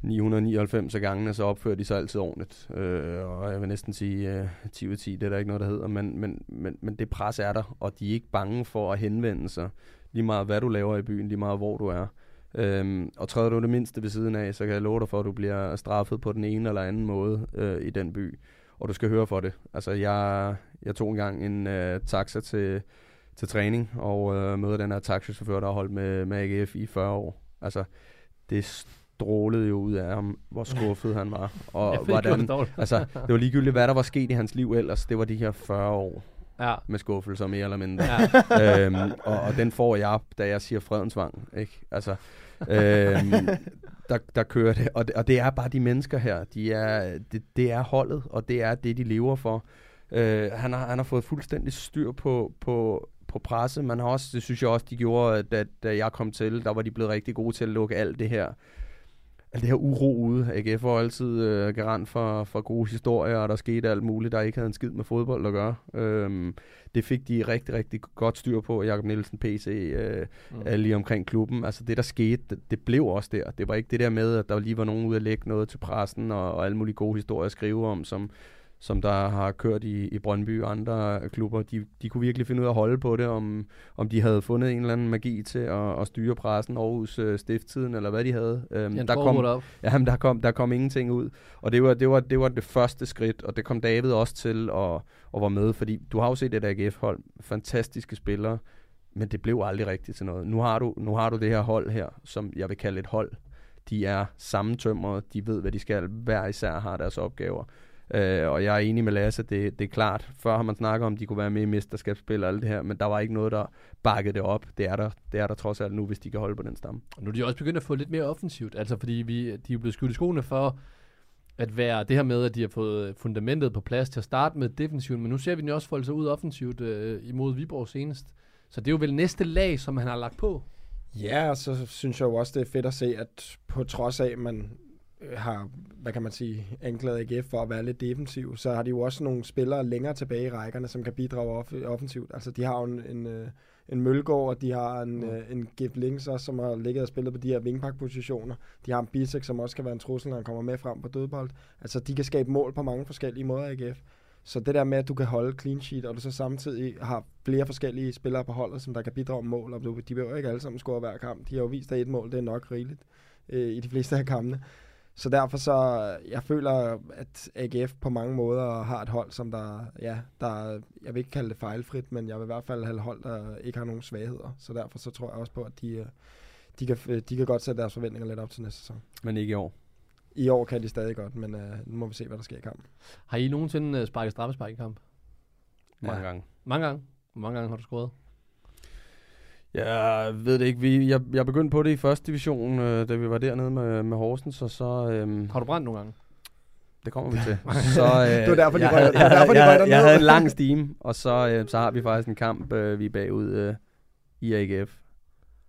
[SPEAKER 2] 999 af gangene, så opfører de sig altid ordentligt. Øh, og jeg vil næsten sige øh, 10 ud 10, det er der ikke noget, der hedder. Men, men, men, men det pres er der, og de er ikke bange for at henvende sig. Lige meget hvad du laver i byen, lige meget hvor du er. Øhm, og træder du det mindste ved siden af, så kan jeg love dig for, at du bliver straffet på den ene eller anden måde øh, i den by. Og du skal høre for det. Altså, jeg, jeg tog engang en øh, taxa til, til træning, og øh, mødte den her taxichauffør, der har holdt med, med AGF i 40 år. Altså, det strålede jo ud af ham, hvor skuffet han var. Og
[SPEAKER 5] jeg
[SPEAKER 2] hvordan,
[SPEAKER 5] det
[SPEAKER 2] altså, det var ligegyldigt, hvad der var sket i hans liv ellers. Det var de her 40 år
[SPEAKER 5] Ja.
[SPEAKER 2] med skuffelser, mere eller mindre.
[SPEAKER 5] ja.
[SPEAKER 2] øhm, og, og den får jeg, da jeg siger fredensvang. Ikke? Altså, øhm, der, der kører det. Og, det. og det er bare de mennesker her. De er, det, det er holdet, og det er det, de lever for. Øh, han, har, han har fået fuldstændig styr på, på, på presse. Man har også, det synes jeg også, de gjorde, da, da jeg kom til, der var de blevet rigtig gode til at lukke alt det her alt det her uro ude. AGF var altid øh, garant for, for gode historier, og der skete alt muligt, der ikke havde en skid med fodbold at gøre. Øhm, det fik de rigtig, rigtig godt styr på, Jakob Nielsen, PC, øh,
[SPEAKER 5] Mm.
[SPEAKER 2] lige omkring klubben. Altså det, der skete, det, det blev også der. Det var ikke det der med, at der lige var nogen ude at lægge noget til pressen, og, og alle mulige gode historier at skrive om, som, som der har kørt i, i Brøndby og andre klubber. De, de kunne virkelig finde ud af at holde på det, om, om de havde fundet en eller anden magi til at, at styre pressen, Aarhus øh, Stifttiden, eller hvad de havde. Øhm,
[SPEAKER 5] Jens
[SPEAKER 2] der kom,
[SPEAKER 5] op.
[SPEAKER 2] Jamen, der kom, der kom ingenting ud. Og det var, det, var, det var det første skridt, og det kom David også til at, at være med, fordi du har jo set et AGF-hold, fantastiske spillere, men det blev aldrig rigtigt til noget. Nu har, du, nu har du det her hold her, som jeg vil kalde et hold. De er sammentømrede, de ved, hvad de skal. Hver især har deres opgaver. Øh, og jeg er enig med Lasse, det, det er klart. Før har man snakket om, at de kunne være med i mesterskabsspil og alt det her, men der var ikke noget, der bakkede det op. Det er der, det er der trods alt nu, hvis de kan holde på den stamme.
[SPEAKER 5] Og nu er de også begyndt at få lidt mere offensivt, altså fordi vi, de er blevet skudt i skoene for at være det her med, at de har fået fundamentet på plads til at starte med defensivt, men nu ser vi den jo også folde sig ud offensivt øh, imod Viborg senest. Så det er jo vel næste lag, som han har lagt på.
[SPEAKER 6] Ja, og så synes jeg jo også, det er fedt at se, at på trods af, at man har, hvad kan man sige, anklaget AGF for at være lidt defensiv, så har de jo også nogle spillere længere tilbage i rækkerne, som kan bidrage off- offensivt. Altså, de har jo en, en, øh, en Mølgaard, og de har en, øh, en Gif Links også, som har ligget og spillet på de her wingback-positioner. De har en Bisek, som også kan være en trussel, når han kommer med frem på dødbold. Altså, de kan skabe mål på mange forskellige måder, AGF. Så det der med, at du kan holde clean sheet, og du så samtidig har flere forskellige spillere på holdet, som der kan bidrage med mål, og du, de behøver ikke alle sammen score hver kamp. De har jo vist, at et mål, det er nok rigeligt øh, i de fleste af kampene. Så derfor så, jeg føler, at AGF på mange måder har et hold, som der, ja, der, jeg vil ikke kalde det fejlfrit, men jeg vil i hvert fald have et hold, der ikke har nogen svagheder. Så derfor så tror jeg også på, at de, øh, de, kan, de kan godt sætte deres forventninger lidt op til næste sæson.
[SPEAKER 2] Men ikke i år.
[SPEAKER 6] I år kan de stadig godt, men uh, nu må vi se, hvad der sker i kampen.
[SPEAKER 5] Har I nogensinde øh, sparket straffespark i kamp?
[SPEAKER 2] Mange
[SPEAKER 6] Ja.
[SPEAKER 2] gange.
[SPEAKER 5] Mange gange. Hvor mange gange har du scoret?
[SPEAKER 2] Jeg ved det ikke. Vi, jeg, jeg begyndte på det i første division, øh, da vi var dernede med, med Horsens, og så... Øhm,
[SPEAKER 5] Har du brændt nogle gange?
[SPEAKER 2] det kommer vi til. (laughs) Så, øh,
[SPEAKER 6] Det var derfor, de
[SPEAKER 2] jeg,
[SPEAKER 6] røg-
[SPEAKER 2] havde-
[SPEAKER 6] var
[SPEAKER 2] jeg,
[SPEAKER 6] derfor, de
[SPEAKER 2] jeg, jeg, jeg havde en lang stime, og så, øh, så har vi faktisk en kamp, øh, vi er bagud øh, i AGF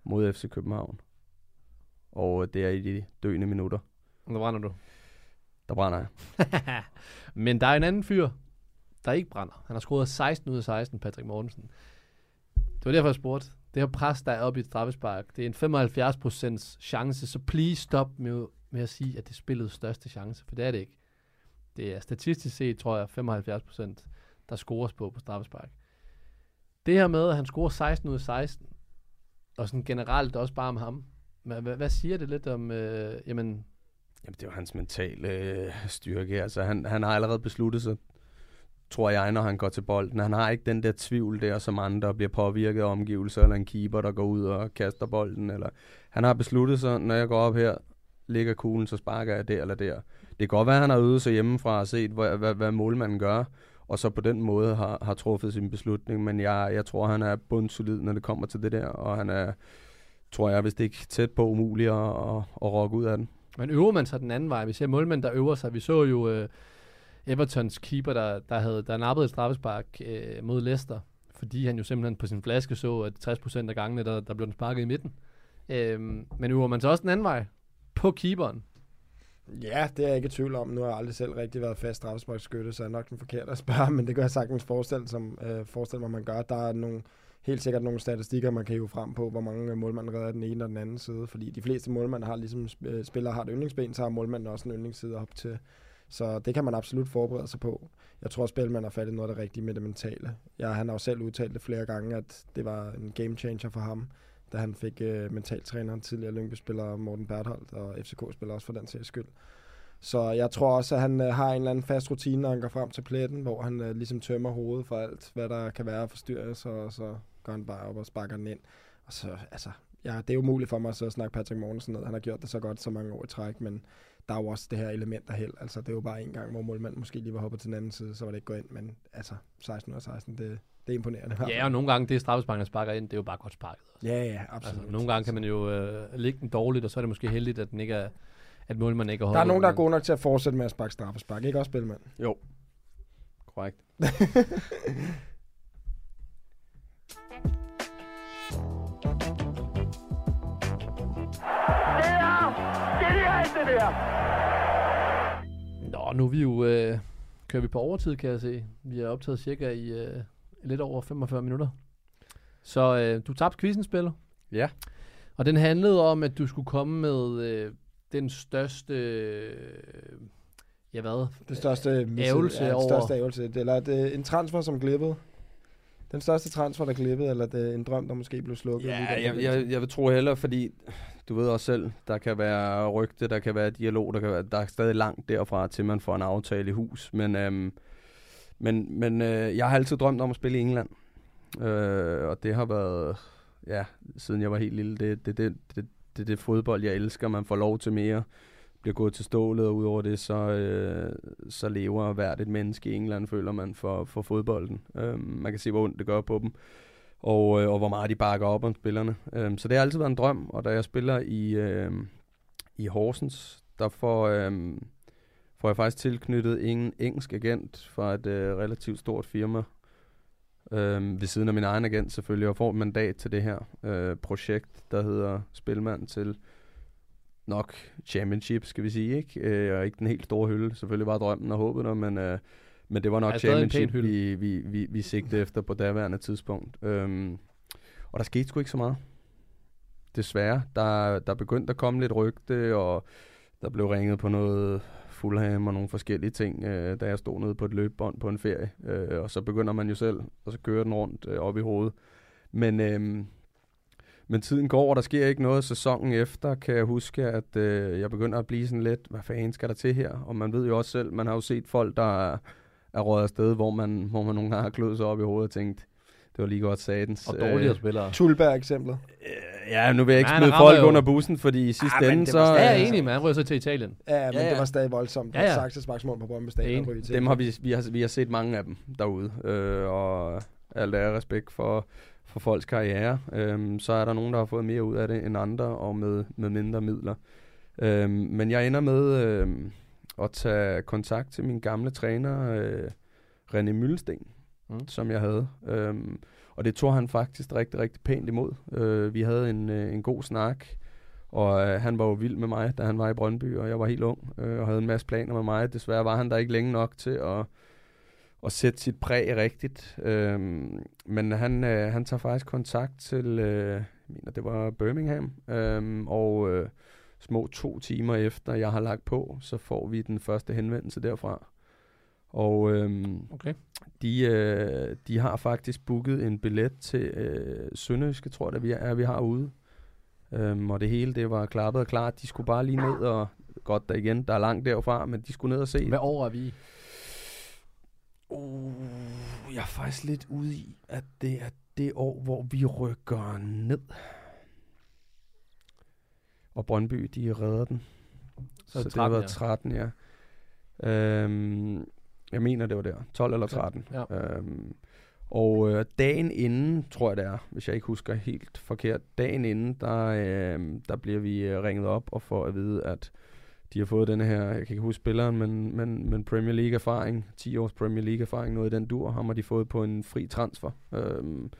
[SPEAKER 2] mod FC København. Og øh, det er i de døende minutter.
[SPEAKER 5] Der brænder du.
[SPEAKER 2] Der brænder jeg. (laughs)
[SPEAKER 5] Men der er en anden fyr, der ikke brænder. Han har scoret 16 ud af 16, Patrick Mortensen. Det var derfor, jeg spurgte. Det her pres, der er oppe i et straffespark, det er en 75% chance, så please stop med, med at sige, at det er spillets største chance, for det er det ikke. Det er statistisk set, tror jeg, 75%, der scores på på straffespark. Det her med, at han scorer 16 ud af 16, og sådan generelt også bare om ham, hvad, hvad, siger det lidt om, øh, jamen,
[SPEAKER 2] Jamen, det er jo hans mentale øh, styrke. Altså, han, han har allerede besluttet sig, tror jeg, når han går til bolden. Han har ikke den der tvivl der, som andre bliver påvirket af omgivelser, eller en keeper, der går ud og kaster bolden. Eller... Han har besluttet sig, når jeg går op her, ligger kuglen, så sparker jeg der eller der. Det kan godt være, at han har øvet sig hjemmefra og set, hvad, hvad, hvad målmanden gør, og så på den måde har, har truffet sin beslutning. Men jeg, jeg tror, han er bundsolid, når det kommer til det der, og han er, tror jeg, hvis det ikke tæt på umuligt at, at, at rokke ud af den.
[SPEAKER 5] Men øver man sig den anden vej? Vi ser målmænd, der øver sig. Vi så jo øh, Evertons keeper, der, der havde der nappede et straffespark øh, mod Leicester, fordi han jo simpelthen på sin flaske så, at 60% af gangene, der, der blev den sparket i midten. Øh, men øver man så også den anden vej? På keeperen?
[SPEAKER 6] Ja, det er jeg ikke i tvivl om. Nu har jeg aldrig selv rigtig været fast straffesparkskytte, så er nok den forkerte at spørge, men det kan jeg sagtens forestille, som, øh, forestille mig, man gør. Der er nogle, helt sikkert nogle statistikker, man kan jo frem på, hvor mange øh, målmænd redder den ene og den anden side, fordi de fleste målmænd har ligesom øh, spillere har et yndlingsben, så har målmanden også en yndlingsside op til. Så det kan man absolut forberede sig på. Jeg tror, at Spelman har fattet noget af det rigtige med det mentale. Ja, han har jo selv udtalt det flere gange, at det var en game changer for ham, da han fik øh, mentaltræneren tidligere Lyngby-spiller Morten Bertholdt og FCK-spiller også for den sags skyld. Så jeg tror også, at han øh, har en eller anden fast rutine, når han går frem til pletten, hvor han øh, ligesom tømmer hovedet for alt, hvad der kan være forstyrrelse, og så går han bare op og sparker den ind. Og så, altså, ja, det er umuligt for mig at så snakke Patrick Mortensen ned. Han har gjort det så godt så mange år i træk, men der er jo også det her element af held. Altså, det er jo bare en gang, hvor målmanden måske lige var hoppet til den anden side, så var det ikke gået ind, men altså, 16 og 16, det, det er imponerende.
[SPEAKER 5] Ja, og nogle gange det straffespark, der sparker ind, det er jo bare godt sparket. Også.
[SPEAKER 6] Ja, ja, absolut.
[SPEAKER 5] Altså, nogle gange kan man jo øh, ligge den dårligt, og så er det måske heldigt, at den ikke er, at målmanden ikke er
[SPEAKER 6] Der er nogen, der er gode nok til at fortsætte med at sparke straffespark, ikke også, Spilmand?
[SPEAKER 2] Jo. Korrekt. (laughs)
[SPEAKER 5] Nå, nu er vi jo, øh, kører vi på overtid, kan jeg se. Vi er optaget cirka i øh, lidt over 45 minutter. Så øh, du tabte quizzen, spiller.
[SPEAKER 2] Ja.
[SPEAKER 5] Og den handlede om, at du skulle komme med øh, den største... Øh, ja, hvad?
[SPEAKER 6] Det største
[SPEAKER 5] Ærgelse
[SPEAKER 6] ja, det
[SPEAKER 5] over-
[SPEAKER 6] største ærgelse. Det- Eller er det en transfer, som glippede? Den største transfer, der glippede, eller det er en drøm, der måske blev slukket?
[SPEAKER 2] Ja, jeg, jeg, jeg vil tro heller, fordi du ved også selv, der kan være rygte, der kan være dialog, der, kan være, der er stadig langt derfra, til man får en aftale i hus. Men, øhm, men, men øh, jeg har altid drømt om at spille i England. Øh, og det har været, ja, siden jeg var helt lille, det det, det, det, det, det fodbold, jeg elsker. Man får lov til mere, bliver gået til stålet, og udover det, så, øh, så lever hvert et menneske i England, føler man, for, for fodbolden. Øh, man kan se, hvor ondt det gør på dem og, øh, og hvor meget de bakker op om spillerne. Øh, så det har altid været en drøm, og da jeg spiller i, øh, i Horsens, der får, øh, får jeg faktisk tilknyttet en engelsk agent fra et øh, relativt stort firma, øh, ved siden af min egen agent selvfølgelig, og får et mandat til det her øh, projekt, der hedder Spilmand til nok championship, skal vi sige, ikke? Øh, og ikke den helt store hylde, selvfølgelig bare drømmen og håbet der, men, øh, men det var nok championship, vi, vi, vi, vi sigtede efter på daværende tidspunkt. Øhm, og der skete sgu ikke så meget. Desværre. Der, der begyndte at komme lidt rygte, og der blev ringet på noget Fulham og nogle forskellige ting, øh, da jeg stod nede på et løbebånd på en ferie. Øh, og så begynder man jo selv, og så kører den rundt øh, op i hovedet. Men, øh, men tiden går, og der sker ikke noget. Sæsonen efter kan jeg huske, at øh, jeg begynder at blive sådan lidt, hvad fanden skal der til her? Og man ved jo også selv, man har jo set folk, der er, er røget afsted, hvor man, hvor man nogle gange har kløet sig op i hovedet og tænkt, det var lige godt satans.
[SPEAKER 5] Og dårligere spillere.
[SPEAKER 6] Tulberg-eksemplet.
[SPEAKER 2] Øh, ja, nu vil jeg ikke smide folk
[SPEAKER 5] jo-
[SPEAKER 2] under bussen, fordi i sidste
[SPEAKER 6] Ah,
[SPEAKER 2] ende,
[SPEAKER 6] det
[SPEAKER 2] så...
[SPEAKER 5] Ja, jeg er
[SPEAKER 2] øh,
[SPEAKER 5] enig, han ryger så til Italien.
[SPEAKER 6] Ja, men
[SPEAKER 2] Ja,
[SPEAKER 6] det
[SPEAKER 2] ja.
[SPEAKER 6] var stadig voldsomt.
[SPEAKER 5] Ja,
[SPEAKER 6] Ja. Saksesparksmål på Brøndby Stadion.
[SPEAKER 2] Dem har vi, vi, har, vi har set mange af dem derude, øh, og alt er respekt for, for folks karriere. Øhm, så er der nogen, der har fået mere ud af det end andre, og med, med mindre midler. Øhm, men jeg ender med øhm, at tage kontakt til min gamle træner, øh, René Møllesten,
[SPEAKER 5] Mm.
[SPEAKER 2] som jeg havde. Øhm, og det tog han faktisk rigtig, rigtig pænt imod. Øh, vi havde en, øh, en god snak, Og øh, han var jo vild med mig, da han var i Brøndby, og jeg var helt ung øh, og havde en masse planer med mig. Desværre var han der ikke længe nok til at, at sætte sit præg rigtigt. Øhm, men han, øh, han tager faktisk kontakt til, øh, jeg mener, det var Birmingham, øhm, og øh, små to timer efter jeg har lagt på, så får vi den første henvendelse derfra. Og øhm,
[SPEAKER 5] Okay.
[SPEAKER 2] de, øh, de har faktisk booket en billet til øh, Sønderjyske, tror jeg, vi er, vi har ude. Øhm, og det hele, det var klappet og klart. De skulle bare lige ned og, godt der igen, der er langt derfra, men de skulle ned og se.
[SPEAKER 5] Hvad år er vi?
[SPEAKER 2] Uh, jeg er faktisk lidt ude i, at det er det år, hvor vi rykker ned. Og Brøndby, de redder den.
[SPEAKER 5] Så
[SPEAKER 2] Så,
[SPEAKER 5] det
[SPEAKER 2] det har
[SPEAKER 5] 13,
[SPEAKER 2] været 13, ja. Øhm, jeg mener, det var der. 12 eller
[SPEAKER 5] Okay,
[SPEAKER 2] 13.
[SPEAKER 5] ja.
[SPEAKER 2] Øhm, og øh, dagen inden, tror jeg det er, hvis jeg ikke husker helt forkert, dagen inden, der, øh, der bliver vi øh, ringet op og får at vide, at de har fået den her, jeg kan ikke huske spilleren, men, men, men Premier League erfaring, 10 års Premier League erfaring, noget i den dur, ham har de fået på en fri transfer. Øhm,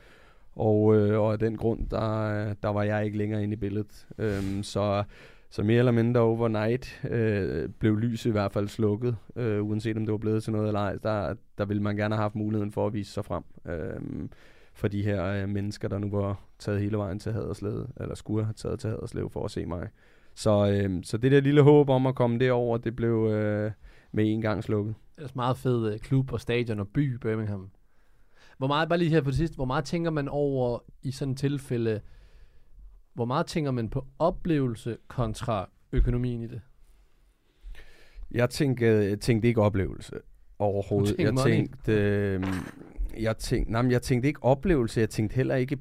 [SPEAKER 2] og, øh, og af den grund, der, der var jeg ikke længere inde i billedet. Øhm, så, så mere eller mindre overnight øh, blev lyset i hvert fald slukket, øh, uanset om det var blevet til noget eller ej. Der, der ville man gerne have haft muligheden for at vise sig frem. Øh, for de her øh, mennesker, der nu var taget hele vejen til Haderslev, eller skulle have taget til Haderslev for at se mig. Så, øh, så det der lille håb om at komme derover, det blev øh, med en gang slukket.
[SPEAKER 5] Det er meget fed øh, klub og stadion og by, Birmingham. Hvor meget, bare lige her på det sidste, hvor meget tænker man over i sådan et tilfælde, hvor meget tænker man på oplevelse kontra økonomien i det?
[SPEAKER 2] Jeg tænkte, tænkte ikke oplevelse overhovedet.
[SPEAKER 5] Tænkte
[SPEAKER 2] jeg tænkte, øh, jeg tænkte, nej, men jeg tænkte ikke oplevelse. Jeg tænkte heller ikke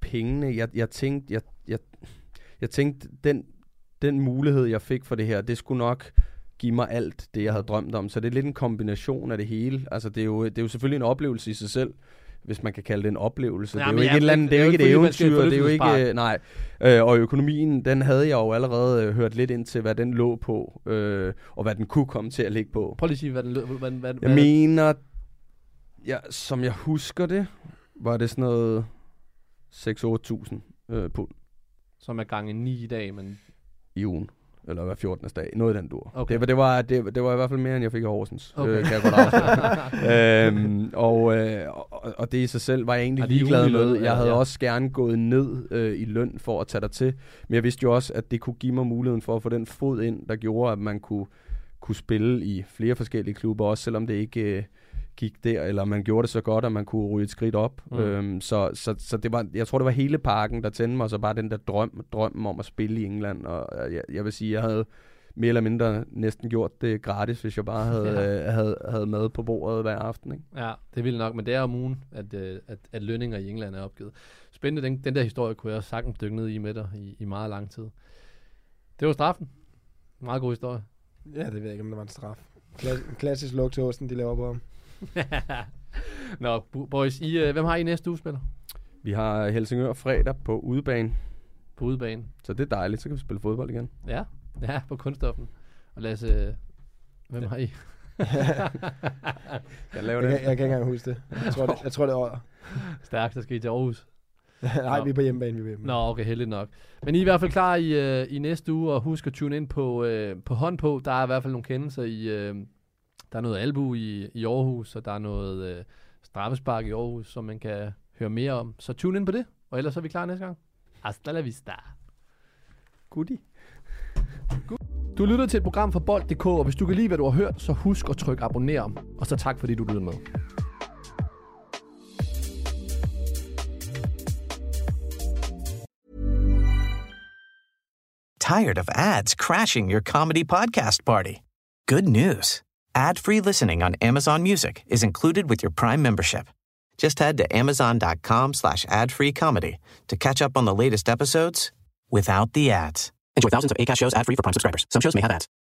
[SPEAKER 2] pengene. Jeg, jeg tænkte, jeg, jeg, jeg tænkte den, den mulighed, jeg fik for det her, det skulle nok give mig alt det, jeg havde drømt om. Så det er lidt en kombination af det hele. Altså, det er jo, det er jo selvfølgelig en oplevelse i sig selv, hvis man kan kalde det en oplevelse.
[SPEAKER 5] Jamen,
[SPEAKER 2] det er jo
[SPEAKER 5] ja,
[SPEAKER 2] ikke et eller andet, det er jo ikke et eventyr, det er jo ikke, nej. Øh, og økonomien, den havde jeg jo allerede øh, hørt lidt ind til, hvad den lå på, øh, og hvad den kunne komme til at ligge på.
[SPEAKER 5] Prøv lige at sige, hvad den lød. Hvad, hvad,
[SPEAKER 2] Jeg mener, ja, som jeg husker det, var det sådan noget 6-8.000 øh, pund
[SPEAKER 5] Som er gange 9 i dag, men
[SPEAKER 2] i ugen. Eller hver 14. dag. Noget i den dur.
[SPEAKER 5] Okay.
[SPEAKER 2] Det, var, det, var, det, det var i hvert fald mere, end jeg fik i Horsens.
[SPEAKER 5] Okay.
[SPEAKER 2] Øh, kan jeg godt (laughs) øhm, og, øh, og, og det i sig selv var jeg egentlig ligeglad med. Jeg havde
[SPEAKER 5] ja.
[SPEAKER 2] også gerne gået ned øh, i løn for at tage dig til. Men jeg vidste jo også, at det kunne give mig muligheden for at få den fod ind, der gjorde, at man kunne, kunne spille i flere forskellige klubber, også selvom det ikke øh, gik der, eller man gjorde det så godt, at man kunne ryge et skridt op.
[SPEAKER 5] Mm.
[SPEAKER 2] Øhm, så så, så det var, jeg tror, det var hele pakken, der tændte mig, og så bare den der drøm, drømmen om at spille i England. Og øh, jeg, jeg vil sige, jeg havde mere eller mindre næsten gjort det gratis, hvis jeg bare (laughs) havde,
[SPEAKER 5] Ja.
[SPEAKER 2] øh, havde, havde mad på bordet hver aften. Ikke?
[SPEAKER 5] ja, det vil nok. Men det er om ugen, at, øh, at, at lønninger i England er opgivet. Spændende, den, den der historie kunne jeg sagtens dykke ned i med dig i, i meget lang tid. Det var straffen. Meget god historie.
[SPEAKER 6] Ja, det ved jeg ikke, om det var en straf. Kla- klassisk luk til osten, de laver på ham. (laughs)
[SPEAKER 5] Nå, boys, I, øh, hvem har I næste uge, spiller?
[SPEAKER 2] Vi har Helsingør fredag på udebane,
[SPEAKER 5] På udebane.
[SPEAKER 2] så det er dejligt. Så kan vi spille fodbold igen.
[SPEAKER 5] Ja, ja, på kunststoffen. Og lad os, øh, hvem har I? (laughs)
[SPEAKER 2] Jeg laver
[SPEAKER 6] Jeg,
[SPEAKER 2] det.
[SPEAKER 6] kan, jeg kan ikke engang huske det. Jeg tror, det, jeg tror, det er over.
[SPEAKER 5] Stærkt, der skal I til Aarhus. (laughs)
[SPEAKER 6] Nej,
[SPEAKER 5] Nå.
[SPEAKER 6] vi er på hjemmebane, vi er på hjemmebane.
[SPEAKER 5] Nå, okay, heldigt nok. Men I er i hvert fald klar i, øh, i næste uge, og husk at tune ind på, øh, på hånd på. Der er i hvert fald nogle kendelser i... Øh, der er noget albu i, i Aarhus, og der er noget øh, straffespark i Aarhus, som man kan høre mere om. Så tune ind på det, og ellers er vi klar næste gang. Hasta la vista.
[SPEAKER 2] Goodie.
[SPEAKER 5] Du lytter til et program fra Bold.dk, og hvis du kan lide, hvad du har hørt, så husk at trykke abonner. Og så tak, fordi du lyttede med.
[SPEAKER 9] Tired of ads crashing your comedy podcast party? Good news. Ad-free listening on Amazon Music is included with your Prime membership. Just head to amazon.com slash ad-free comedy to catch up on the latest episodes without the ads. Enjoy thousands of ACAST shows ad-free for Prime subscribers. Some shows may have ads.